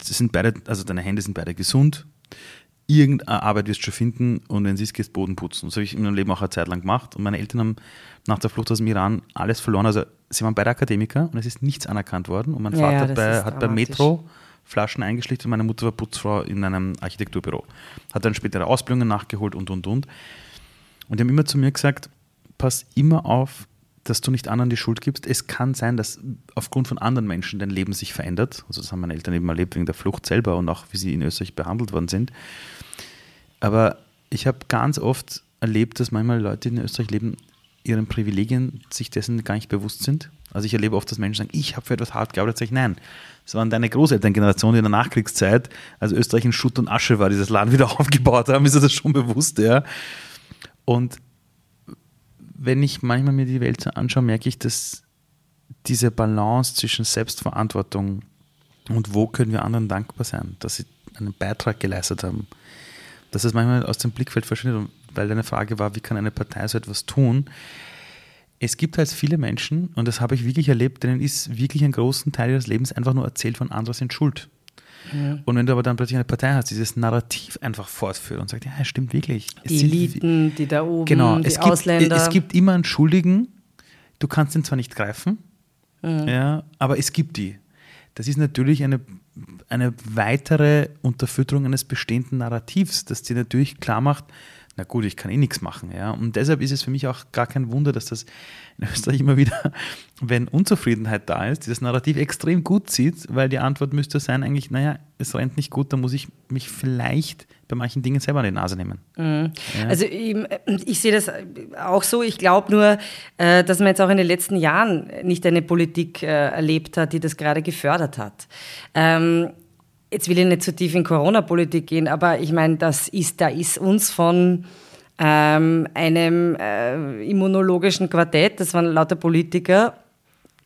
sind beide, also deine Hände sind beide gesund, irgendeine Arbeit wirst du schon finden und wenn sie ist, gehst Boden putzen. Das habe ich in meinem Leben auch eine Zeit lang gemacht. Und meine Eltern haben nach der Flucht aus dem Iran alles verloren. Also sie waren beide Akademiker und es ist nichts anerkannt worden. Und mein Vater ja, hat, bei, hat bei Metro Flaschen eingeschlichtet und meine Mutter war Putzfrau in einem Architekturbüro. Hat dann spätere Ausbildungen nachgeholt und, und, und. Und die haben immer zu mir gesagt, pass immer auf, dass du nicht anderen die Schuld gibst. Es kann sein, dass aufgrund von anderen Menschen dein Leben sich verändert. Also das haben meine Eltern eben erlebt wegen der Flucht selber und auch wie sie in Österreich behandelt worden sind. Aber ich habe ganz oft erlebt, dass manchmal Leute, die in Österreich leben, ihren Privilegien sich dessen gar nicht bewusst sind. Also ich erlebe oft, dass Menschen sagen, ich habe für etwas hart gearbeitet, sage ich nein. Das waren deine Großelterngeneration, die in der Nachkriegszeit, als Österreich in Schutt und Asche war, dieses Land wieder aufgebaut haben, ist das schon bewusst, ja. Und wenn ich manchmal mir die Welt anschaue, merke ich, dass diese Balance zwischen Selbstverantwortung und wo können wir anderen dankbar sein, dass sie einen Beitrag geleistet haben, dass es manchmal aus dem Blickfeld verschwindet, weil deine Frage war, wie kann eine Partei so etwas tun? Es gibt halt viele Menschen, und das habe ich wirklich erlebt, denen ist wirklich ein großen Teil ihres Lebens einfach nur erzählt von anderen sind schuld. Ja. Und wenn du aber dann plötzlich eine Partei hast, die dieses Narrativ einfach fortführt und sagt, ja, es stimmt wirklich. Es die Eliten, die da oben, genau, die es Ausländer. Gibt, es gibt immer einen Schuldigen, du kannst ihn zwar nicht greifen, ja. ja aber es gibt die. Das ist natürlich eine, eine weitere Unterfütterung eines bestehenden Narrativs, das dir natürlich klar macht, na gut, ich kann eh nichts machen. Ja? Und deshalb ist es für mich auch gar kein Wunder, dass das in Österreich immer wieder, wenn Unzufriedenheit da ist, dieses Narrativ extrem gut sieht, weil die Antwort müsste sein, eigentlich, naja, es rennt nicht gut, da muss ich mich vielleicht bei manchen Dingen selber an die Nase nehmen. Mhm. Ja. Also ich, ich, sehe das auch so. Ich glaube nur, äh, dass man jetzt auch in den letzten Jahren nicht eine Politik äh, erlebt hat, die das gerade gefördert hat. Ähm, jetzt will ich nicht zu tief in Corona-Politik gehen, aber ich meine, das ist, da ist uns von ähm, einem äh, immunologischen Quartett, das waren lauter Politiker,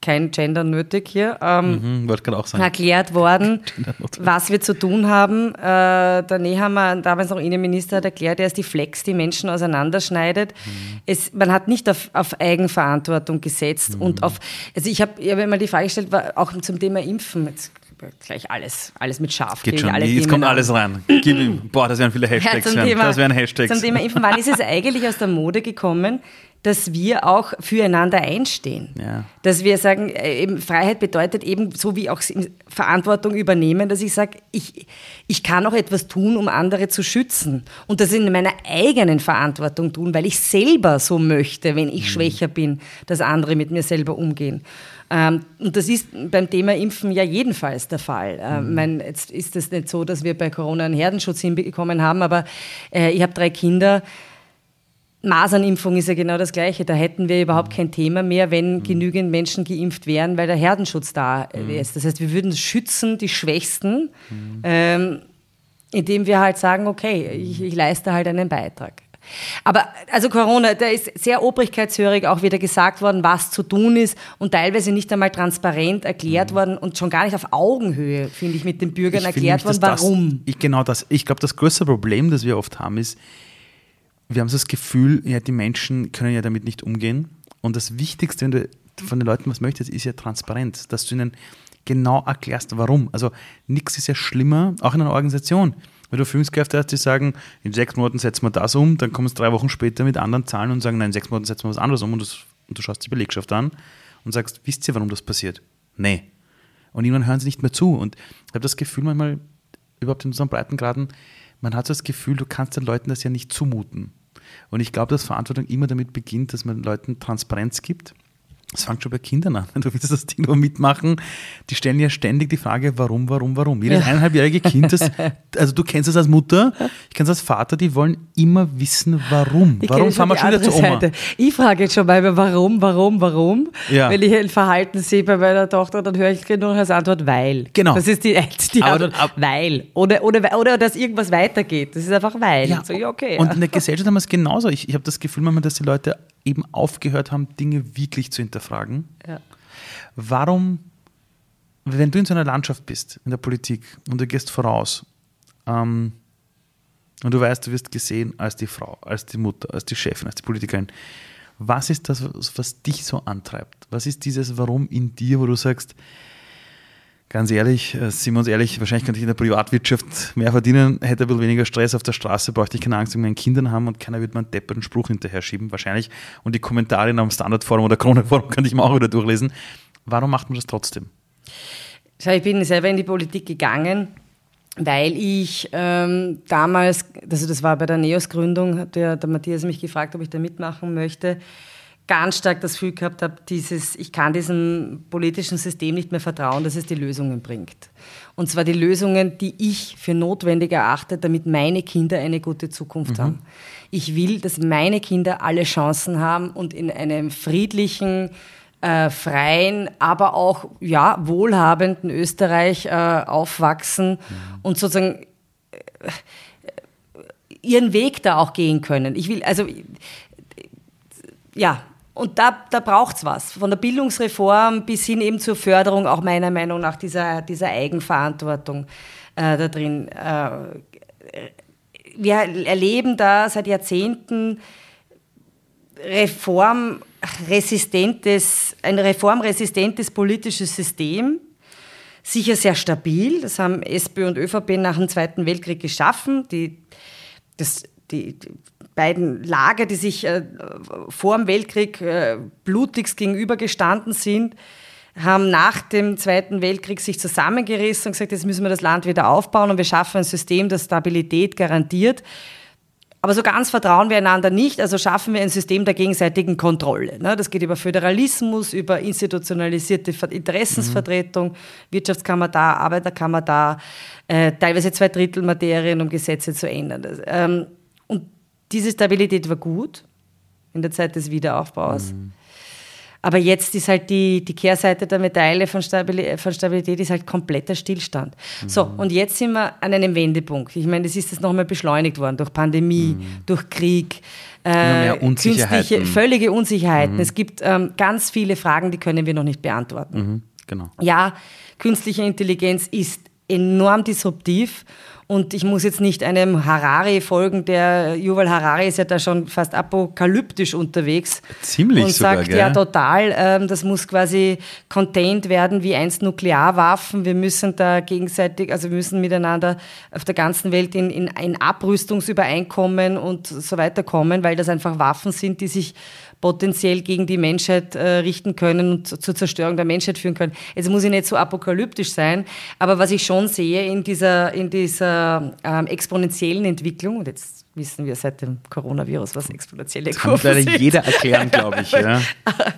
kein Gender nötig hier, ähm, mhm, erklärt worden, was wir zu tun haben. Äh, der Nehammer, damals noch Innenminister, hat erklärt, er ist die Flex, die Menschen auseinanderschneidet. Mhm. Es, man hat nicht auf, auf Eigenverantwortung gesetzt mhm. und auf, also ich habe hab immer die Frage gestellt, auch zum Thema Impfen, jetzt gleich alles, alles mit scharf. Geht schon, jetzt Themen kommt alles rein. Gib, boah, das wären viele Hashtags. Ja, Thema, das wären Hashtags. Zum Thema Impfen, wann ist es eigentlich aus der Mode gekommen, dass wir auch füreinander einstehen. Ja. Dass wir sagen, äh, eben Freiheit bedeutet eben, so wie auch Verantwortung übernehmen, dass ich sage, ich, ich kann auch etwas tun, um andere zu schützen. Und das in meiner eigenen Verantwortung tun, weil ich selber so möchte, wenn ich mhm. schwächer bin, dass andere mit mir selber umgehen. Ähm, und das ist beim Thema Impfen ja jedenfalls der Fall. Ähm, mhm. mein, jetzt ist es nicht so, dass wir bei Corona einen Herdenschutz hinbekommen haben, aber äh, ich habe drei Kinder. Masernimpfung ist ja genau das Gleiche. Da hätten wir überhaupt kein Thema mehr, wenn mhm. genügend Menschen geimpft wären, weil der Herdenschutz da mhm. ist. Das heißt, wir würden schützen die Schwächsten, mhm. ähm, indem wir halt sagen, okay, ich, ich leiste halt einen Beitrag. Aber also Corona, da ist sehr obrigkeitshörig auch wieder gesagt worden, was zu tun ist und teilweise nicht einmal transparent erklärt mhm. worden und schon gar nicht auf Augenhöhe, finde ich, mit den Bürgern ich erklärt worden, warum. Das, ich, genau das. Ich glaube, das größte Problem, das wir oft haben, ist, wir haben so das Gefühl, ja, die Menschen können ja damit nicht umgehen. Und das Wichtigste, wenn du von den Leuten was möchtest, ist ja Transparenz, dass du ihnen genau erklärst, warum. Also nichts ist ja schlimmer, auch in einer Organisation weil du Führungskräfte hast, die sagen, in sechs Monaten setzen wir das um, dann kommen es drei Wochen später mit anderen Zahlen und sagen, nein, in sechs Monaten setzen wir was anderes um und, das, und du schaust die Belegschaft an und sagst, wisst ihr, warum das passiert? Nee. Und irgendwann hören sie nicht mehr zu. Und ich habe das Gefühl manchmal, überhaupt in unseren Breitengraden, man hat so das Gefühl, du kannst den Leuten das ja nicht zumuten. Und ich glaube, dass Verantwortung immer damit beginnt, dass man Leuten Transparenz gibt das fängt schon bei Kindern an. Du willst das Ding nur mitmachen. Die stellen ja ständig die Frage, warum, warum, warum. Jedes ja. eineinhalbjährige Kind, das, also du kennst es als Mutter, ich kenne es als Vater, die wollen immer wissen, warum. Ich warum fahren wir schon wieder zur Oma? Seite. Ich frage jetzt schon mal, warum, warum, warum? Ja. Wenn ich ein Verhalten sehe bei meiner Tochter, dann höre ich nur als Antwort, weil. Genau. Das ist die, die aber, Antwort, aber, weil. Oder, oder, oder dass irgendwas weitergeht. Das ist einfach weil. Ja. So, ja, okay. Und in der Gesellschaft haben wir es genauso. Ich, ich habe das Gefühl manchmal, dass die Leute eben aufgehört haben, Dinge wirklich zu hinterfragen. Ja. Warum, wenn du in so einer Landschaft bist, in der Politik, und du gehst voraus, ähm, und du weißt, du wirst gesehen als die Frau, als die Mutter, als die Chefin, als die Politikerin, was ist das, was dich so antreibt? Was ist dieses Warum in dir, wo du sagst, Ganz ehrlich, sind wir uns ehrlich, wahrscheinlich könnte ich in der Privatwirtschaft mehr verdienen, hätte ein bisschen weniger Stress auf der Straße, bräuchte ich keine Angst um meinen Kindern haben und keiner würde mir einen depperten Spruch hinterher schieben, wahrscheinlich. Und die Kommentare in einem Standardforum oder Kroneforum könnte ich mir auch wieder durchlesen. Warum macht man das trotzdem? Ich bin selber in die Politik gegangen, weil ich ähm, damals, also das war bei der NEOS-Gründung, hat der, der Matthias mich gefragt, ob ich da mitmachen möchte ganz stark das Gefühl gehabt habe, dieses, ich kann diesem politischen System nicht mehr vertrauen, dass es die Lösungen bringt. Und zwar die Lösungen, die ich für notwendig erachte, damit meine Kinder eine gute Zukunft mhm. haben. Ich will, dass meine Kinder alle Chancen haben und in einem friedlichen, äh, freien, aber auch ja, wohlhabenden Österreich äh, aufwachsen mhm. und sozusagen äh, ihren Weg da auch gehen können. Ich will, also ja, und da, da braucht es was. Von der Bildungsreform bis hin eben zur Förderung auch meiner Meinung nach dieser, dieser Eigenverantwortung äh, da drin. Äh, wir erleben da seit Jahrzehnten reformresistentes, ein reformresistentes politisches System, sicher sehr stabil. Das haben SPÖ und ÖVP nach dem Zweiten Weltkrieg geschaffen. Die, das, die, beiden Lager, die sich äh, vor dem Weltkrieg äh, blutigst gegenübergestanden sind, haben nach dem Zweiten Weltkrieg sich zusammengerissen und gesagt, jetzt müssen wir das Land wieder aufbauen und wir schaffen ein System, das Stabilität garantiert. Aber so ganz vertrauen wir einander nicht, also schaffen wir ein System der gegenseitigen Kontrolle. Ne? Das geht über Föderalismus, über institutionalisierte Interessensvertretung, mhm. Wirtschaftskammer da, Arbeiterkammer da, äh, teilweise zwei Drittel Materien, um Gesetze zu ändern. Diese Stabilität war gut in der Zeit des Wiederaufbaus. Mhm. Aber jetzt ist halt die, die Kehrseite der Medaille von, Stabilität, von Stabilität ist halt kompletter Stillstand. Mhm. So, und jetzt sind wir an einem Wendepunkt. Ich meine, das ist jetzt nochmal beschleunigt worden durch Pandemie, mhm. durch Krieg, äh, künstliche, völlige Unsicherheiten. Mhm. Es gibt ähm, ganz viele Fragen, die können wir noch nicht beantworten. Mhm. Genau. Ja, künstliche Intelligenz ist enorm disruptiv und ich muss jetzt nicht einem Harari folgen, der Yuval Harari ist ja da schon fast apokalyptisch unterwegs. Ziemlich Und sogar, sagt, gell? ja total, ähm, das muss quasi contained werden wie einst Nuklearwaffen. Wir müssen da gegenseitig, also wir müssen miteinander auf der ganzen Welt in, in ein Abrüstungsübereinkommen und so weiter kommen, weil das einfach Waffen sind, die sich potenziell gegen die Menschheit äh, richten können und zur Zerstörung der Menschheit führen können. Jetzt muss ich nicht so apokalyptisch sein, aber was ich schon sehe in dieser, in dieser ähm, exponentiellen Entwicklung, und jetzt wissen wir seit dem Coronavirus, was exponentielle Kurven das kann leider sind. jeder erklären, glaube ich. Ja.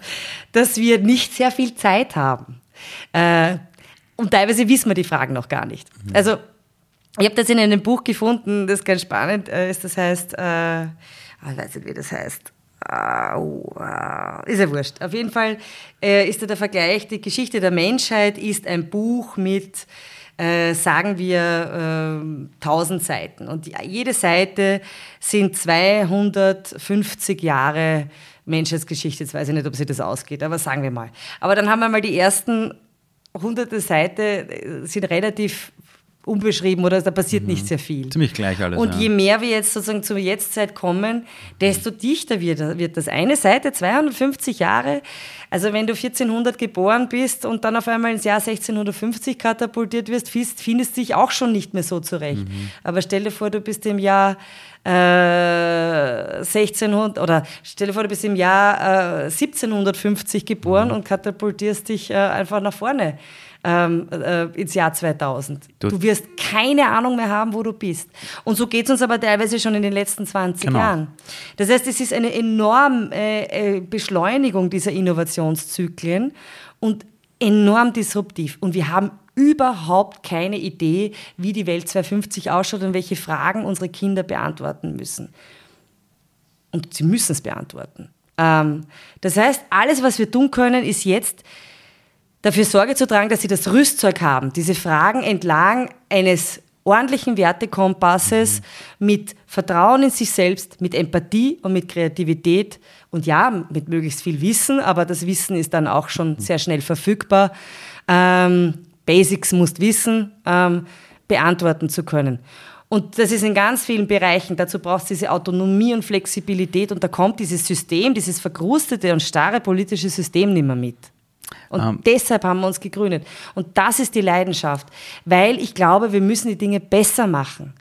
dass wir nicht sehr viel Zeit haben. Äh, und teilweise wissen wir die Fragen noch gar nicht. Mhm. Also ich habe das in einem Buch gefunden, das ganz spannend äh, ist. Das heißt, äh, ich weiß nicht, wie das heißt. Ist ja wurscht. Auf jeden Fall äh, ist da der Vergleich, die Geschichte der Menschheit ist ein Buch mit, äh, sagen wir, äh, 1000 Seiten. Und jede Seite sind 250 Jahre Menschheitsgeschichte. Jetzt weiß ich nicht, ob sich das ausgeht, aber sagen wir mal. Aber dann haben wir mal die ersten hunderte Seiten, äh, sind relativ unbeschrieben oder da passiert mhm. nicht sehr viel. Ziemlich gleich alles. Und ja. je mehr wir jetzt sozusagen zur Jetztzeit kommen, desto dichter wird, wird das. Eine Seite, 250 Jahre, also wenn du 1400 geboren bist und dann auf einmal ins Jahr 1650 katapultiert wirst, findest du dich auch schon nicht mehr so zurecht. Mhm. Aber stell dir vor, du bist im Jahr äh, 1600 oder stell dir vor, du bist im Jahr äh, 1750 geboren mhm. und katapultierst dich äh, einfach nach vorne ähm, äh, ins Jahr 2000. Du, du, wirst keine Ahnung mehr haben, wo du bist. Und so geht es uns aber teilweise schon in den letzten 20 genau. Jahren. Das heißt, es ist eine enorme äh, äh, Beschleunigung dieser Innovationszyklen und enorm disruptiv. Und wir haben überhaupt keine Idee, wie die Welt 2050 ausschaut und welche Fragen unsere Kinder beantworten müssen. Und sie müssen es beantworten. Ähm, das heißt, alles, was wir tun können, ist jetzt dafür Sorge zu tragen, dass sie das Rüstzeug haben, diese Fragen entlang eines ordentlichen Wertekompasses mhm. mit Vertrauen in sich selbst, mit Empathie und mit Kreativität und ja, mit möglichst viel Wissen, aber das Wissen ist dann auch schon sehr schnell verfügbar. Ähm, Basics musst wissen, ähm, beantworten zu können. Und das ist in ganz vielen Bereichen. Dazu braucht es diese Autonomie und Flexibilität und da kommt dieses System, dieses verkrustete und starre politische System nicht mehr mit. Und um. Ähm. deshalb haben wir uns gegründet. Und das ist die Leidenschaft, weil ich glaube, wir müssen die Dinge besser machen.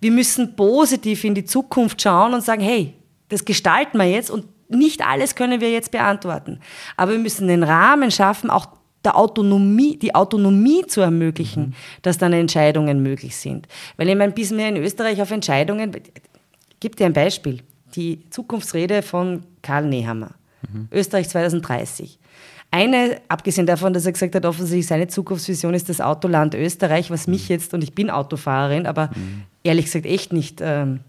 Wir müssen positiv in die Zukunft schauen und sagen, hey, das gestalten wir jetzt und nicht alles können wir jetzt beantworten. Aber wir müssen den Rahmen schaffen, auch der Autonomie, die Autonomie zu ermöglichen, mhm. dass dann Entscheidungen möglich sind. Weil ich meine, bis wir in Österreich auf Entscheidungen, gibt dir ein Beispiel, die Zukunftsrede von Karl Nehammer, mhm. Österreich 2030. Eine, abgesehen davon, dass er gesagt hat, offensichtlich seine Zukunftsvision ist das Autoland Österreich, was mich mhm. jetzt, und ich bin Autofahrerin, aber mhm. ehrlich gesagt echt nicht ähm,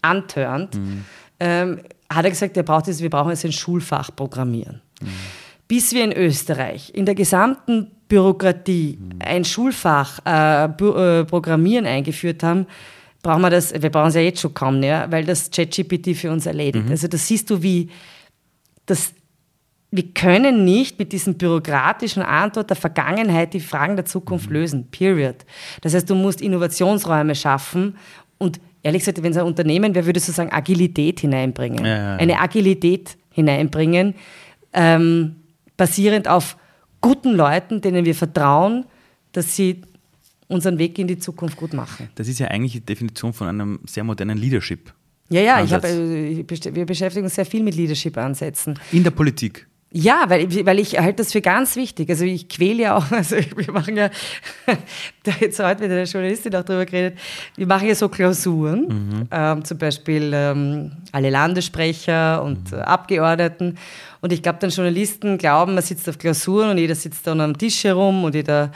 antörnt, mhm. ähm, hat er gesagt, er braucht jetzt, wir brauchen jetzt ein Schulfach Programmieren. Mhm. bis wir in Österreich in der gesamten Bürokratie ein Schulfach äh, äh, Programmieren eingeführt haben, brauchen wir das, wir brauchen es ja jetzt schon kaum mehr, weil das ChatGPT für uns erledigt. Mhm. Also das siehst du, wie das wir können nicht mit diesem bürokratischen Antwort der Vergangenheit die Fragen der Zukunft mhm. lösen. Period. Das heißt, du musst Innovationsräume schaffen und ehrlich gesagt, wenn es ein Unternehmen wäre, würdest du sagen, Agilität hineinbringen. Ja, ja, ja. Eine Agilität hineinbringen, ähm, basierend auf guten Leuten, denen wir vertrauen, dass sie unseren Weg in die Zukunft gut machen. Das ist ja eigentlich die Definition von einem sehr modernen Leadership. Ja, ja, ich hab, äh, wir beschäftigen uns sehr viel mit Leadership-Ansätzen. In der Politik? Ja, weil, weil ich halte das für ganz wichtig. Also ich quäle ja auch, also wir machen ja, da jetzt heute mit der Journalistin auch drüber geredet, wir machen ja so Klausuren, mhm. ähm, zum Beispiel ähm, alle Landessprecher und mhm. Abgeordneten. Und ich glaube, dann Journalisten glauben, man sitzt auf Klausuren und jeder sitzt dann am Tisch herum und jeder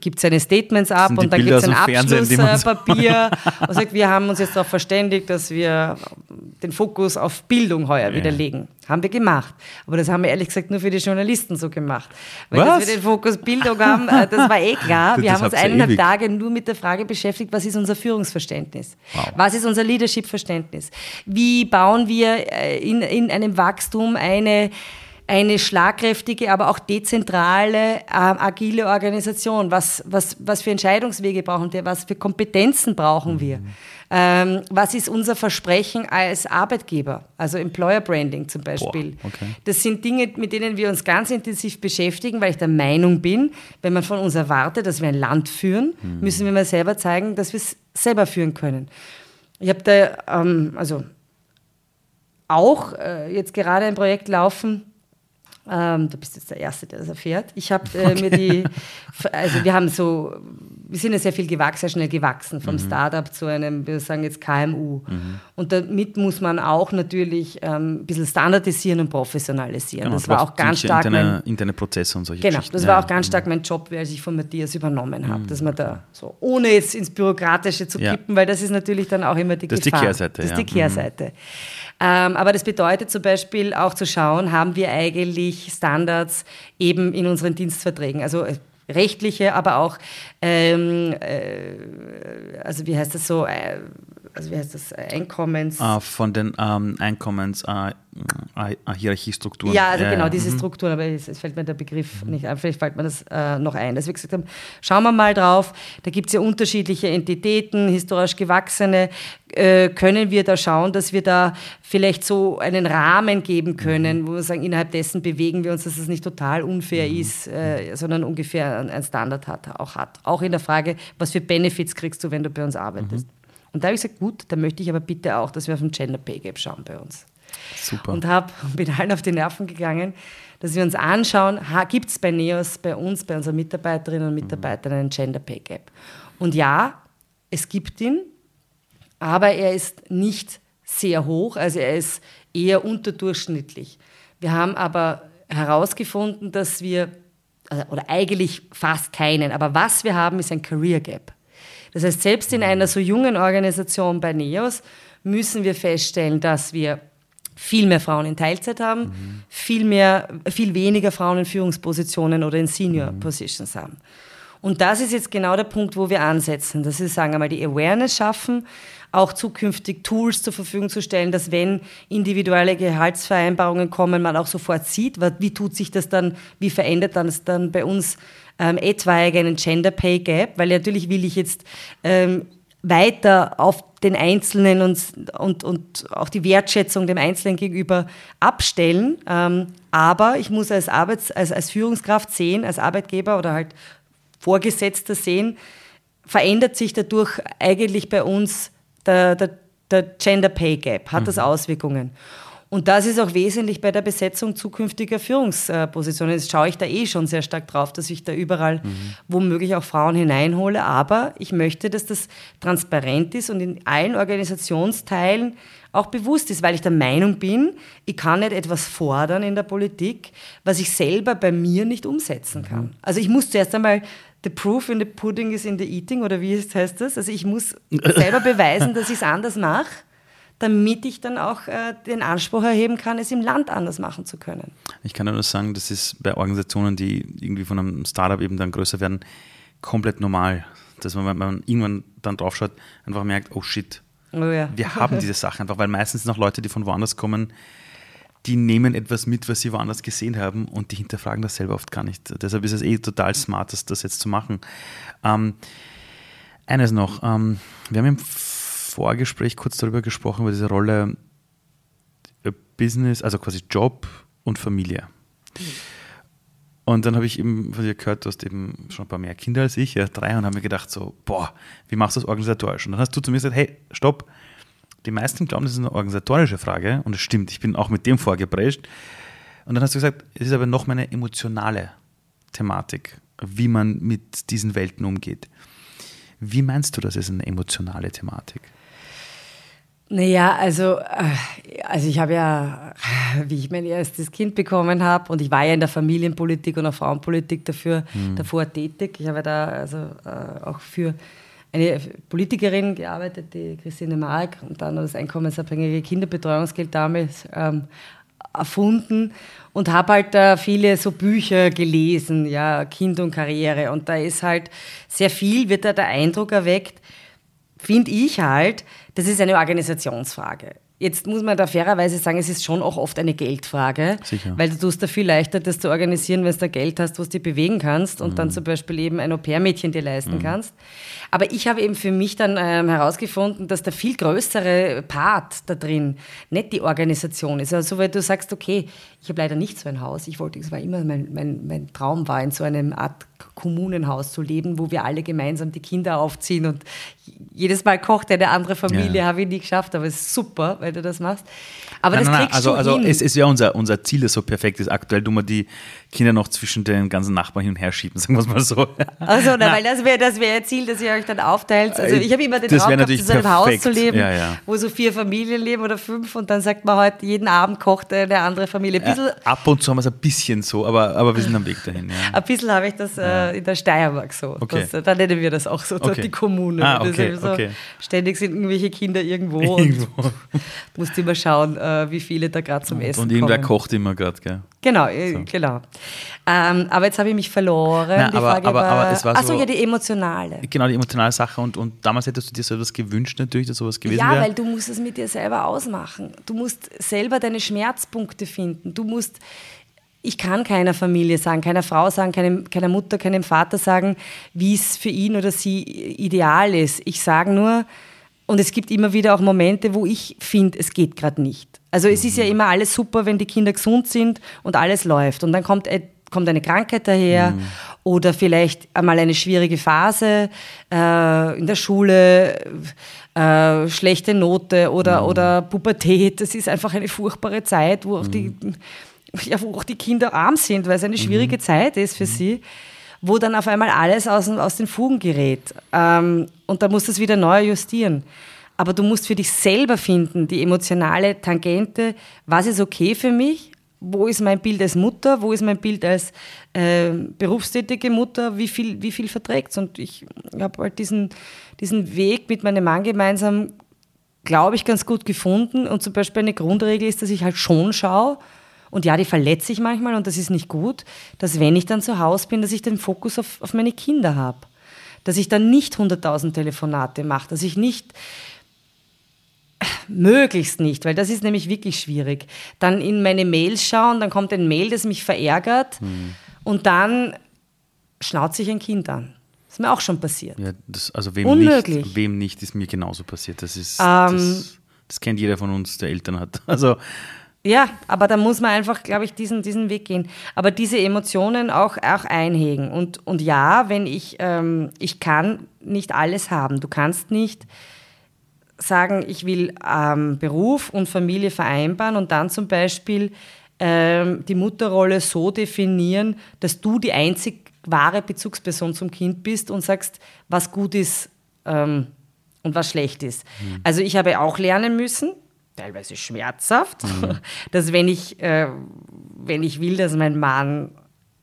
gibt seine Statements ab und dann gibt es ein Abschlusspapier und sagt, wir haben uns jetzt darauf verständigt, dass wir den Fokus auf Bildung heuer ja. wieder legen. Haben wir gemacht. Aber das haben wir ehrlich gesagt nur für die Journalisten so gemacht. Weil was? dass wir den Fokus Bildung haben, äh, das war eh klar. Wir haben uns eineinhalb Tage nur mit der Frage beschäftigt, was ist unser Führungsverständnis? Wow. Was ist unser Leadership-Verständnis? Wie bauen wir äh, in, in einem Wachstum eine eine schlagkräftige, aber auch dezentrale, äh, agile Organisation. Was, was, was für Entscheidungswege brauchen wir? Was für Kompetenzen brauchen wir? Ähm, was ist unser Versprechen als Arbeitgeber? Also Employer Branding zum Beispiel. Boah, okay. Das sind Dinge, mit denen wir uns ganz intensiv beschäftigen, weil ich der Meinung bin, wenn man von uns erwartet, dass wir ein Land führen, mhm. müssen wir mal selber zeigen, dass wir es selber führen können. Ich habe da ähm, also auch äh, jetzt gerade ein Projekt laufen, ähm, du bist jetzt der Erste, der das erfährt. Ich habe äh, okay. mir die, also wir haben so, wir sind ja sehr viel gewachsen, sehr schnell gewachsen, vom mhm. Startup zu einem, wir sagen jetzt KMU. Mhm. Und damit muss man auch natürlich ähm, ein bisschen standardisieren und professionalisieren. Genau, das war auch ganz stark. Interne, mein, interne Prozesse und solche Genau, das war auch ganz stark mein Job, als ich von Matthias übernommen habe, mhm. dass man da so, ohne jetzt ins Bürokratische zu kippen, ja. weil das ist natürlich dann auch immer die das Gefahr. Das ist die Kehrseite. Das ist die Kehrseite. Mhm. Ähm, aber das bedeutet zum Beispiel auch zu schauen, haben wir eigentlich Standards eben in unseren Dienstverträgen, also äh, rechtliche, aber auch, ähm, äh, also wie heißt das so, äh, also wie heißt das, Einkommens... Ah, von den ähm, Einkommens... Äh, ah, Hierarchiestrukturen. Ja, also genau, diese mhm. Strukturen, aber es, es, fällt mir der Begriff nicht ein, vielleicht fällt mir das äh, noch ein. Dass wir gesagt haben, schauen wir mal drauf, da gibt es ja unterschiedliche Entitäten, historisch gewachsene, äh, können wir da schauen, dass wir da vielleicht so einen Rahmen geben können, mhm. wo wir sagen, innerhalb dessen bewegen wir uns, dass es nicht total unfair mhm. ist, äh, sondern ungefähr einen Standard hat, auch hat. Auch in der Frage, was für Benefits kriegst du, wenn du bei uns arbeitest. Mhm. Und da habe ich gesagt, gut, da möchte ich aber bitte auch, dass wir auf den Gender Pay Gap schauen bei uns. Super. Und habe bin allen auf die Nerven gegangen, dass wir uns anschauen, gibt es bei NEOS, bei uns, bei unseren Mitarbeiterinnen und Mitarbeitern einen Gender Pay Gap. Und ja, es gibt ihn, aber er ist nicht sehr hoch, also er ist eher unterdurchschnittlich. Wir haben aber herausgefunden, dass wir, also, oder eigentlich fast keinen, aber was wir haben, ist ein Career Gap. Das heißt, selbst in einer so jungen Organisation bei NEOS müssen wir feststellen, dass wir viel mehr Frauen in Teilzeit haben, mhm. viel, mehr, viel weniger Frauen in Führungspositionen oder in Senior mhm. Positions haben. Und das ist jetzt genau der Punkt, wo wir ansetzen, dass wir sagen einmal die Awareness schaffen, auch zukünftig Tools zur Verfügung zu stellen, dass wenn individuelle Gehaltsvereinbarungen kommen, man auch sofort sieht, wie tut sich das dann, wie verändert das dann bei uns ähm, etwaig einen Gender Pay Gap, weil natürlich will ich jetzt ähm, weiter auf den Einzelnen und, und, und auch die Wertschätzung dem Einzelnen gegenüber abstellen. Ähm, aber ich muss als, Arbeits-, als, als Führungskraft sehen, als Arbeitgeber oder halt Vorgesetzter sehen, verändert sich dadurch eigentlich bei uns der, der, der Gender Pay Gap, hat das mhm. Auswirkungen. Und das ist auch wesentlich bei der Besetzung zukünftiger Führungspositionen. Jetzt schaue ich da eh schon sehr stark drauf, dass ich da überall mhm. womöglich auch Frauen hineinhole. Aber ich möchte, dass das transparent ist und in allen Organisationsteilen auch bewusst ist, weil ich der Meinung bin, ich kann nicht etwas fordern in der Politik, was ich selber bei mir nicht umsetzen kann. Mhm. Also ich muss zuerst einmal The proof in the pudding is in the eating, oder wie heißt das? Also ich muss selber beweisen, dass ich es anders mache damit ich dann auch äh, den Anspruch erheben kann, es im Land anders machen zu können. Ich kann nur sagen, das ist bei Organisationen, die irgendwie von einem Startup eben dann größer werden, komplett normal. Dass man, wenn man irgendwann dann draufschaut, einfach merkt, oh shit, oh ja. wir haben diese Sachen einfach, weil meistens noch Leute, die von woanders kommen, die nehmen etwas mit, was sie woanders gesehen haben und die hinterfragen das selber oft gar nicht. Deshalb ist es eh total smart, das, das jetzt zu machen. Ähm, eines noch, ähm, wir haben im Vorgespräch kurz darüber gesprochen, über diese Rolle äh, Business, also quasi Job und Familie. Mhm. Und dann habe ich eben von dir gehört, du hast eben schon ein paar mehr Kinder als ich, ja, drei, und habe mir gedacht, so, boah, wie machst du das organisatorisch? Und dann hast du zu mir gesagt, hey, stopp, die meisten glauben, das ist eine organisatorische Frage, und das stimmt, ich bin auch mit dem vorgeprescht. Und dann hast du gesagt, es ist aber noch mal eine emotionale Thematik, wie man mit diesen Welten umgeht. Wie meinst du, das ist eine emotionale Thematik? Naja, also, äh, also ich habe ja, wie ich mein erstes Kind bekommen habe, und ich war ja in der Familienpolitik und der Frauenpolitik dafür mhm. davor tätig. Ich habe da also äh, auch für eine Politikerin gearbeitet, die Christine Mark, und dann das einkommensabhängige Kinderbetreuungsgeld damals ähm, erfunden und habe halt da viele so Bücher gelesen, ja, Kind und Karriere. Und da ist halt sehr viel, wird da der Eindruck erweckt, finde ich halt, das ist eine Organisationsfrage. Jetzt muss man da fairerweise sagen, es ist schon auch oft eine Geldfrage, Sicher. weil du tust da viel leichter, das zu organisieren, wenn du da Geld hast, was du bewegen kannst und mhm. dann zum Beispiel eben ein Au-pair-Mädchen dir leisten mhm. kannst. Aber ich habe eben für mich dann ähm, herausgefunden, dass der viel größere Part da drin nicht die Organisation ist. Also, weil du sagst, okay, ich habe leider nicht so ein Haus. Ich wollte, es war immer mein, mein, mein Traum war, in so einem Art Kommunenhaus zu leben, wo wir alle gemeinsam die Kinder aufziehen und jedes Mal kocht eine andere Familie, ja. habe ich nie geschafft, aber es ist super, weil du das machst. Aber nein, das nein, kriegst also, du also hin. es ist ja unser, unser Ziel, das so perfekt ist. Aktuell tun wir die Kinder noch zwischen den ganzen Nachbarn hin und her schieben, sagen wir es mal so. Also, na, weil das wäre das wär ein Ziel, dass ihr euch dann aufteilt. Also ich habe immer den das Traum gehabt, in so einem Haus zu leben, ja, ja. wo so vier Familien leben oder fünf und dann sagt man heute, halt, jeden Abend kocht eine andere Familie. Ein bisschen, ab und zu haben wir es ein bisschen so, aber, aber wir sind am Weg dahin. Ein bisschen habe ich das äh, in der Steiermark so. Okay. Das, da nennen wir das auch so, okay. die Kommune. Ah, okay, so. Ständig sind irgendwelche Kinder irgendwo, irgendwo. und musst immer schauen, äh, wie viele da gerade zum Essen kommen. Und irgendwer kocht immer gerade, gell? Genau, äh, so. genau. Ähm, aber jetzt habe ich mich verloren. Nein, aber, aber, war, aber es war Achso, so, ja, die emotionale. Genau, die emotionale Sache. Und, und damals hättest du dir so etwas gewünscht, natürlich, dass sowas gewesen wäre. Ja, weil du musst es mit dir selber ausmachen. Du musst selber deine Schmerzpunkte finden. Du musst ich kann keiner Familie sagen, keiner Frau sagen, keinem, keiner Mutter, keinem Vater sagen, wie es für ihn oder sie ideal ist. Ich sage nur, und es gibt immer wieder auch Momente, wo ich finde, es geht gerade nicht. Also es ist ja mhm. immer alles super, wenn die Kinder gesund sind und alles läuft. Und dann kommt, kommt eine Krankheit daher mhm. oder vielleicht einmal eine schwierige Phase äh, in der Schule, äh, schlechte Note oder, mhm. oder Pubertät. Das ist einfach eine furchtbare Zeit, wo auch, die, mhm. Ja, wo auch die Kinder arm sind, weil es eine schwierige mhm. Zeit ist für mhm. sie wo dann auf einmal alles aus, aus den Fugen gerät. Ähm, und da musst du es wieder neu justieren. Aber du musst für dich selber finden, die emotionale Tangente, was ist okay für mich, wo ist mein Bild als Mutter, wo ist mein Bild als äh, berufstätige Mutter, wie viel, wie viel verträgt es. Und ich habe halt diesen, diesen Weg mit meinem Mann gemeinsam, glaube ich, ganz gut gefunden. Und zum Beispiel eine Grundregel ist, dass ich halt schon schaue, und ja, die verletze ich manchmal und das ist nicht gut, dass wenn ich dann zu Hause bin, dass ich den Fokus auf, auf meine Kinder habe. Dass ich dann nicht 100.000 Telefonate mache, dass ich nicht möglichst nicht, weil das ist nämlich wirklich schwierig. Dann in meine Mails schauen, dann kommt ein Mail, das mich verärgert mhm. und dann schnauzt sich ein Kind an. Das ist mir auch schon passiert. Ja, das, also wem Unmöglich. nicht, wem nicht, ist mir genauso passiert. Das ist, ähm, das, das kennt jeder von uns, der Eltern hat. Also ja, aber da muss man einfach, glaube ich, diesen, diesen Weg gehen. Aber diese Emotionen auch, auch einhegen. Und, und ja, wenn ich, ähm, ich kann nicht alles haben. Du kannst nicht sagen, ich will ähm, Beruf und Familie vereinbaren und dann zum Beispiel ähm, die Mutterrolle so definieren, dass du die einzig wahre Bezugsperson zum Kind bist und sagst, was gut ist ähm, und was schlecht ist. Mhm. Also ich habe auch lernen müssen, teilweise schmerzhaft, mhm. dass wenn ich, äh, wenn ich will, dass mein Mann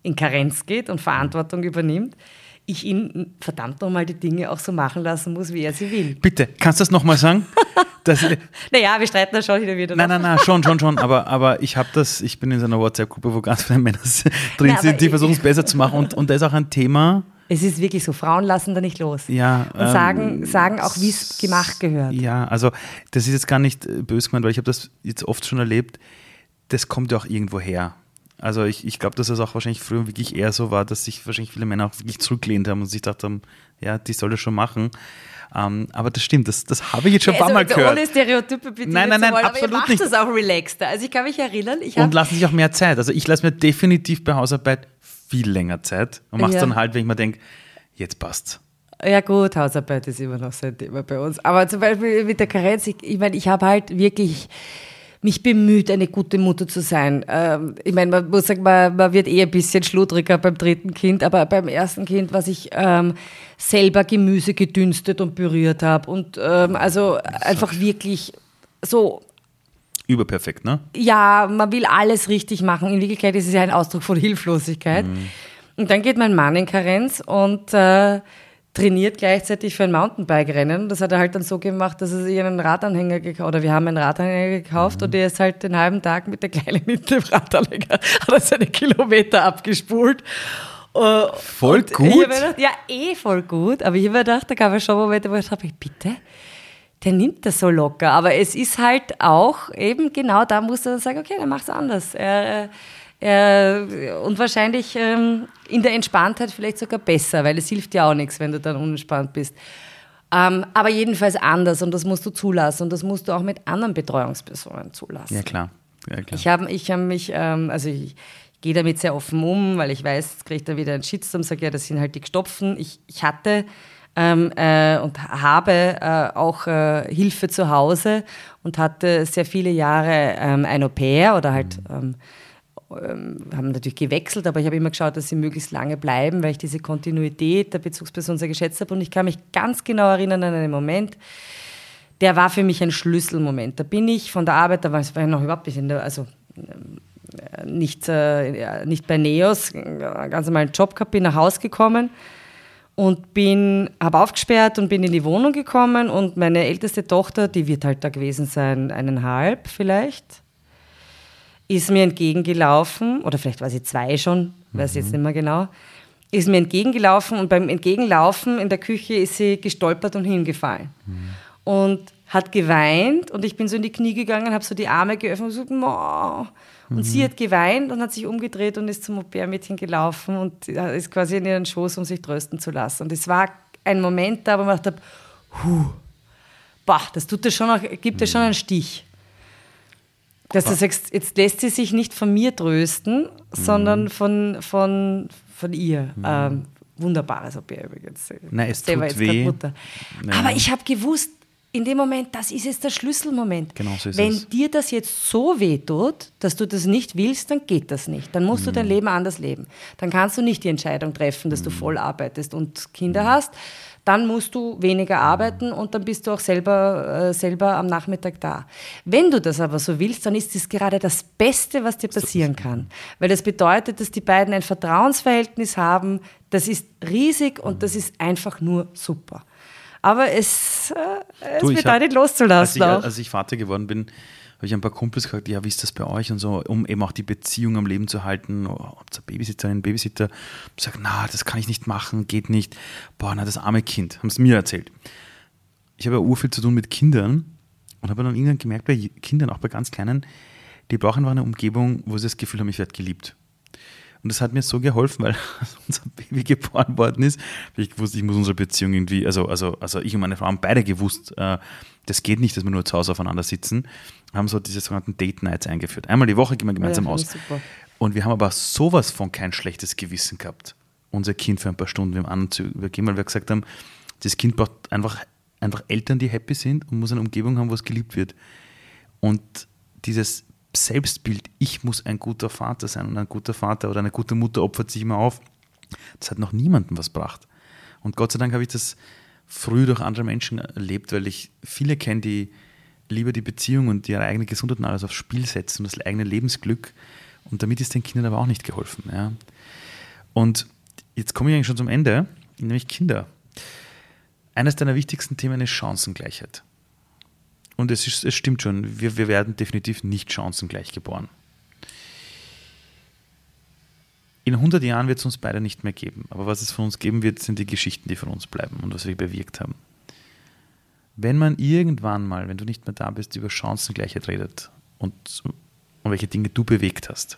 in Karenz geht und Verantwortung übernimmt, ich ihn verdammt nochmal die Dinge auch so machen lassen muss, wie er sie will. Bitte, kannst du das nochmal sagen? Das, naja, wir streiten da schon wieder. Nein, nein, nein, schon, schon, schon. Aber, aber ich habe das, ich bin in so einer WhatsApp-Gruppe, wo ganz viele Männer drin nein, sind, die versuchen es besser zu machen. Und, und da ist auch ein Thema. Es ist wirklich so, Frauen lassen da nicht los. Ja. Und ähm, sagen, sagen auch, wie es gemacht gehört. Ja, also das ist jetzt gar nicht äh, böse gemeint, weil ich habe das jetzt oft schon erlebt. Das kommt ja auch irgendwo her. Also ich, ich glaube, dass es auch wahrscheinlich früher wirklich eher so war, dass sich wahrscheinlich viele Männer auch wirklich zurückgelehnt haben und sich gedacht haben, ja, die soll das schon machen. Um, ähm, aber das stimmt, das, das habe ich jetzt schon ein paar also, Mal gehört. Ohne Stereotype bitte nein, nein, nein, wollen, absolut aber ihr macht das auch relaxter. Also ich kann mich erinnern. Ich und lassen sich auch mehr Zeit. Also ich lasse mir definitiv bei Hausarbeit viel länger Zeit und mache es ja. dann halt, wenn ich mir denke, jetzt passt's. Ja gut, Hausarbeit ist immer noch so ein Thema bei uns. Aber zum Beispiel mit der Karenz, ich, ich meine, ich habe halt wirklich mich bemüht, eine gute Mutter zu sein. Ähm, ich meine, man muss sagen, man, man, wird eh ein bisschen schludriger beim dritten Kind, aber beim ersten Kind, was ich ähm, selber Gemüse gedünstet und berührt habe und ähm, also einfach wirklich so Überperfekt, ne? Ja, man will alles richtig machen. In Wirklichkeit ist es ja ein Ausdruck von Hilflosigkeit. Mhm. Und dann geht mein Mann in Karenz und äh, trainiert gleichzeitig für ein Mountainbike-Rennen. Das hat er halt dann so gemacht, dass er sich einen Radanhänger gekauft oder wir haben einen Radanhänger gekauft mhm. und er ist halt den halben Tag mit der Kleinen mit dem Radanhänger, hat er seine Kilometer abgespult. Uh, voll gut. Gedacht, ja, eh voll gut. Aber ich habe mir gedacht, da gab es schon Momente, wo ich dachte, bitte? Der nimmt das so locker. Aber es ist halt auch eben genau da muss er dann sagen, okay, dann mach's anders. Er, äh, und wahrscheinlich ähm, in der Entspanntheit vielleicht sogar besser, weil es hilft ja auch nichts, wenn du dann unentspannt bist. Ähm, aber jedenfalls anders und das musst du zulassen und das musst du auch mit anderen Betreuungspersonen zulassen. Ja, klar. Ja, klar. Ich habe ich hab mich, ähm, also ich, gehe damit sehr offen um, weil ich weiß, kriege ich da wieder einen Shitstorm, sage ja, das sind halt die Gestopfen. Ich, ich hatte ähm, äh, und habe äh, auch äh, Hilfe zu Hause und hatte sehr viele Jahre ähm, ein Au pair oder halt mhm. ähm, ähm, haben natürlich gewechselt, aber ich habe immer geschaut, dass sie möglichst lange bleiben, weil ich diese Kontinuität der Bezugsperson sehr geschätzt habe. Und ich kann mich ganz genau erinnern an einen Moment, der war für mich ein Schlüsselmoment. Da bin ich von der Arbeit, da war ich noch überhaupt nicht in der, also äh, nicht, äh, nicht bei Neos, ganz normal einen Job gehabt, bin nach Hause gekommen und bin, habe aufgesperrt und bin in die Wohnung gekommen und meine älteste Tochter, die wird halt da gewesen sein, eineinhalb vielleicht, ist mir entgegengelaufen, oder vielleicht war sie zwei schon, weiß mhm. jetzt nicht mehr genau, ist mir entgegengelaufen und beim Entgegenlaufen in der Küche ist sie gestolpert und hingefallen. Mhm. Und hat geweint und ich bin so in die Knie gegangen, habe so die Arme geöffnet und gesagt, Moh. Und mhm. sie hat geweint und hat sich umgedreht und ist zum Au-pair-Mädchen gelaufen und ist quasi in ihren Schoß, um sich trösten zu lassen. Und es war ein Moment da, wo man dachte, huh, boah, das tut das schon auch, gibt dir schon einen Stich. Dass du sagst, jetzt lässt sie sich nicht von mir trösten, mhm. sondern von, von, von ihr. Mhm. Ähm, wunderbares Au übrigens. Nein, es tut weh. Aber ich habe gewusst, in dem Moment, das ist jetzt der Schlüsselmoment. Genau so ist Wenn es. dir das jetzt so weh tut, dass du das nicht willst, dann geht das nicht. Dann musst mhm. du dein mhm. Leben anders leben. Dann kannst du nicht die Entscheidung treffen, dass mhm. du voll arbeitest und Kinder mhm. hast. Dann musst du weniger arbeiten und dann bist du auch selber, äh, selber am Nachmittag da. Wenn du das aber so willst, dann ist das gerade das Beste, was dir passieren kann. Weil das bedeutet, dass die beiden ein Vertrauensverhältnis haben. Das ist riesig und das ist einfach nur super. Aber es, äh, es du, bedeutet hab, loszulassen. Als ich, als ich Vater geworden bin, habe ich ein paar Kumpels gefragt, ja, wie ist das bei euch und so, um eben auch die Beziehung am Leben zu halten. Oh, habt ihr Babysitzer, einen Babysitter? Ich sage, na, das kann ich nicht machen, geht nicht. Boah, na, das arme Kind, haben es mir erzählt. Ich habe ja urviel zu tun mit Kindern und habe dann irgendwann gemerkt, bei Kindern, auch bei ganz Kleinen, die brauchen einfach eine Umgebung, wo sie das Gefühl haben, ich werde geliebt. Und das hat mir so geholfen, weil unser Baby geboren worden ist. Ich gewusst, ich muss unsere Beziehung irgendwie, also, also, also ich und meine Frau haben beide gewusst, äh, das geht nicht, dass wir nur zu Hause aufeinander sitzen. Haben so diese sogenannten Date Nights eingeführt. Einmal die Woche gehen wir gemeinsam ja, aus. Und wir haben aber sowas von kein schlechtes Gewissen gehabt, unser Kind für ein paar Stunden dem anderen zu übergeben, weil wir gesagt haben, das Kind braucht einfach, einfach Eltern, die happy sind und muss eine Umgebung haben, wo es geliebt wird. Und dieses Selbstbild, ich muss ein guter Vater sein und ein guter Vater oder eine gute Mutter opfert sich immer auf. Das hat noch niemandem was gebracht. Und Gott sei Dank habe ich das früh durch andere Menschen erlebt, weil ich viele kenne, die lieber die Beziehung und ihre eigene Gesundheit und alles aufs Spiel setzen und das eigene Lebensglück. Und damit ist den Kindern aber auch nicht geholfen. Ja. Und jetzt komme ich eigentlich schon zum Ende. nämlich Kinder. Eines deiner wichtigsten Themen ist Chancengleichheit. Und es, ist, es stimmt schon, wir, wir werden definitiv nicht chancengleich geboren. In 100 Jahren wird es uns beide nicht mehr geben. Aber was es von uns geben wird, sind die Geschichten, die von uns bleiben und was wir bewirkt haben. Wenn man irgendwann mal, wenn du nicht mehr da bist, über Chancengleichheit redet und, und welche Dinge du bewegt hast,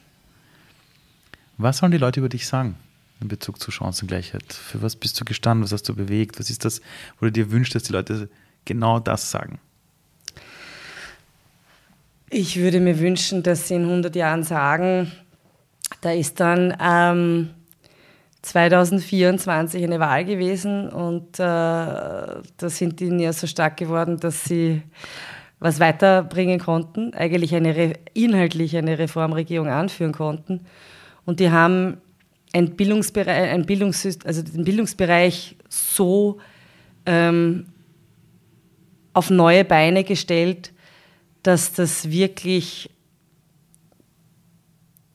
was sollen die Leute über dich sagen in Bezug zu Chancengleichheit? Für was bist du gestanden? Was hast du bewegt? Was ist das, wo du dir wünschst, dass die Leute genau das sagen? Ich würde mir wünschen, dass sie in 100 Jahren sagen, da ist dann ähm, 2024 eine Wahl gewesen und äh, da sind die ja so stark geworden, dass sie was weiterbringen konnten, eigentlich eine inhaltlich eine Reformregierung anführen konnten. Und die haben ein Bildungsbereich, ein Bildungssystem, also den Bildungsbereich so ähm, auf neue Beine gestellt, dass das wirklich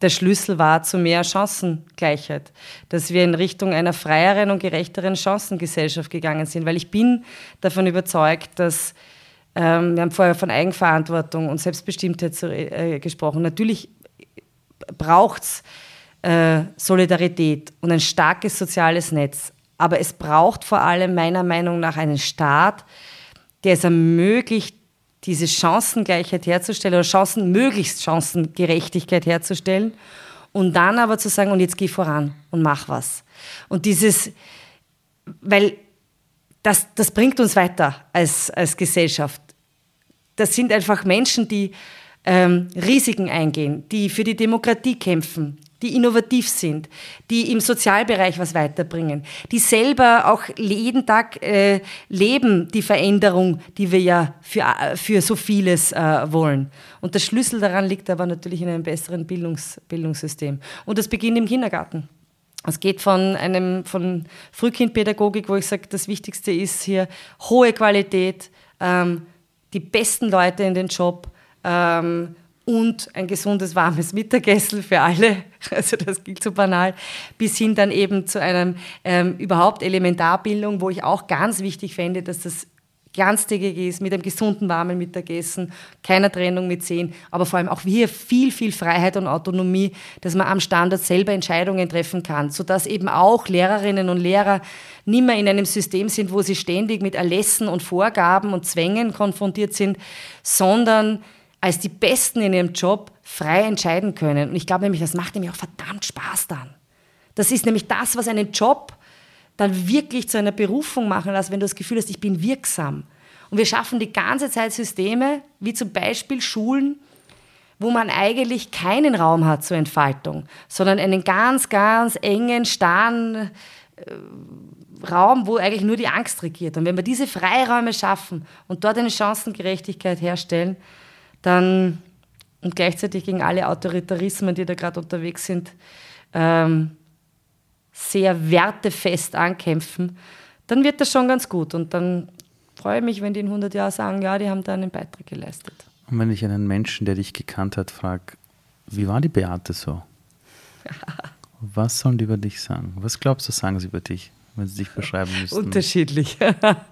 der Schlüssel war zu mehr Chancengleichheit, dass wir in Richtung einer freieren und gerechteren Chancengesellschaft gegangen sind, weil ich bin davon überzeugt, dass ähm, wir haben vorher von Eigenverantwortung und Selbstbestimmtheit zu, äh, gesprochen. Natürlich braucht es äh, Solidarität und ein starkes soziales Netz, aber es braucht vor allem meiner Meinung nach einen Staat, der es ermöglicht, diese Chancengleichheit herzustellen oder Chancen, möglichst Chancengerechtigkeit herzustellen und dann aber zu sagen, und jetzt geh voran und mach was. Und dieses, weil das, das bringt uns weiter als, als Gesellschaft. Das sind einfach Menschen, die ähm, Risiken eingehen, die für die Demokratie kämpfen, die innovativ sind, die im Sozialbereich was weiterbringen, die selber auch jeden Tag äh, leben, die Veränderung, die wir ja für, äh, für so vieles äh, wollen. Und der Schlüssel daran liegt aber natürlich in einem besseren Bildungs, Bildungssystem. Und das beginnt im Kindergarten. Es geht von einem von Frühkindpädagogik, wo ich sage, das Wichtigste ist hier hohe Qualität, ähm, die besten Leute in den Job, ähm, und ein gesundes, warmes Mittagessen für alle, also das gilt so banal, bis hin dann eben zu einer ähm, überhaupt Elementarbildung, wo ich auch ganz wichtig fände, dass das ganztägig ist, mit einem gesunden, warmen Mittagessen, keiner Trennung mit Sehen, aber vor allem auch hier viel, viel Freiheit und Autonomie, dass man am Standort selber Entscheidungen treffen kann, sodass eben auch Lehrerinnen und Lehrer nicht mehr in einem System sind, wo sie ständig mit Erlässen und Vorgaben und Zwängen konfrontiert sind, sondern als die Besten in ihrem Job frei entscheiden können. Und ich glaube nämlich, das macht nämlich auch verdammt Spaß dann. Das ist nämlich das, was einen Job dann wirklich zu einer Berufung machen lässt, wenn du das Gefühl hast, ich bin wirksam. Und wir schaffen die ganze Zeit Systeme, wie zum Beispiel Schulen, wo man eigentlich keinen Raum hat zur Entfaltung, sondern einen ganz, ganz engen, starren äh, Raum, wo eigentlich nur die Angst regiert. Und wenn wir diese Freiräume schaffen und dort eine Chancengerechtigkeit herstellen, dann und gleichzeitig gegen alle Autoritarismen, die da gerade unterwegs sind, ähm, sehr wertefest ankämpfen, dann wird das schon ganz gut. Und dann freue ich mich, wenn die in 100 Jahren sagen, ja, die haben da einen Beitrag geleistet. Und wenn ich einen Menschen, der dich gekannt hat, frage, wie war die Beate so? Was sollen die über dich sagen? Was glaubst du, sagen sie über dich, wenn sie dich beschreiben müssten? Unterschiedlich.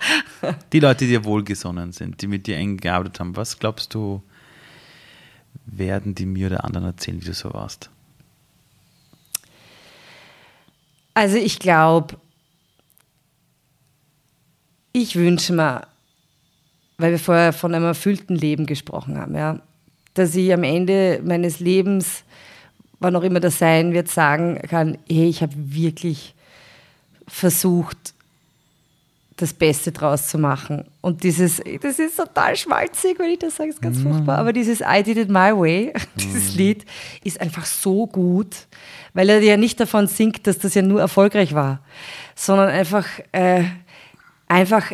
die Leute, die dir wohlgesonnen sind, die mit dir eng gearbeitet haben, was glaubst du, werden die mir oder anderen erzählen, wie du so warst? Also ich glaube, ich wünsche mir, weil wir vorher von einem erfüllten Leben gesprochen haben, ja, dass ich am Ende meines Lebens, wann auch immer das sein wird, sagen kann, hey, ich habe wirklich versucht, das Beste draus zu machen. Und dieses, das ist total schmalzig, wenn ich das sage, ist ganz mm. furchtbar, aber dieses I Did It My Way, dieses mm. Lied, ist einfach so gut, weil er ja nicht davon singt, dass das ja nur erfolgreich war, sondern einfach, äh, einfach,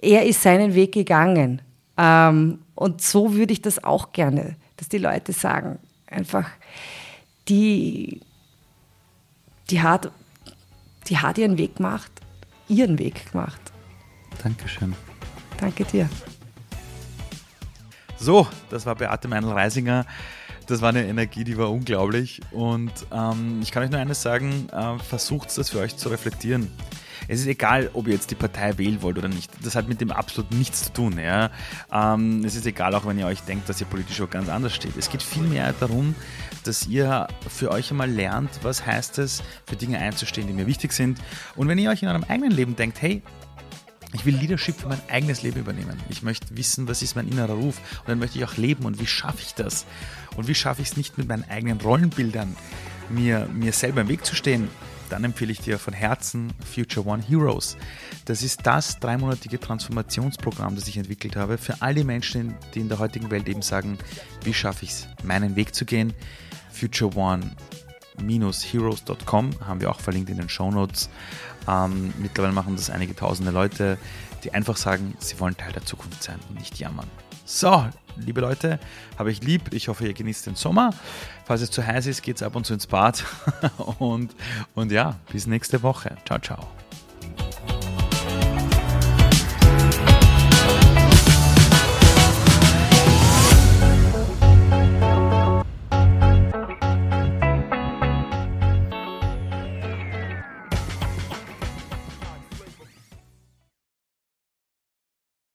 er ist seinen Weg gegangen. Ähm, und so würde ich das auch gerne, dass die Leute sagen, einfach, die, die hat, die hat ihren Weg gemacht, ihren Weg gemacht. Dankeschön. Danke dir. So, das war Beate Meinl-Reisinger. Das war eine Energie, die war unglaublich. Und ähm, ich kann euch nur eines sagen, äh, versucht es für euch zu reflektieren. Es ist egal, ob ihr jetzt die Partei wählen wollt oder nicht. Das hat mit dem absolut nichts zu tun. Ja? Ähm, es ist egal, auch wenn ihr euch denkt, dass ihr politisch auch ganz anders steht. Es geht vielmehr darum, dass ihr für euch einmal lernt, was heißt es, für Dinge einzustehen, die mir wichtig sind. Und wenn ihr euch in eurem eigenen Leben denkt, hey, ich will Leadership für mein eigenes Leben übernehmen. Ich möchte wissen, was ist mein innerer Ruf und dann möchte ich auch leben und wie schaffe ich das? Und wie schaffe ich es nicht mit meinen eigenen Rollenbildern, mir, mir selber im Weg zu stehen? Dann empfehle ich dir von Herzen Future One Heroes. Das ist das dreimonatige Transformationsprogramm, das ich entwickelt habe für all die Menschen, die in der heutigen Welt eben sagen, wie schaffe ich es, meinen Weg zu gehen. Future One heroes.com haben wir auch verlinkt in den Show Notes. Ähm, mittlerweile machen das einige tausende Leute, die einfach sagen, sie wollen Teil der Zukunft sein und nicht jammern. So, liebe Leute, habe ich lieb. Ich hoffe, ihr genießt den Sommer. Falls es zu heiß ist, geht es ab und zu ins Bad. und, und ja, bis nächste Woche. Ciao, ciao.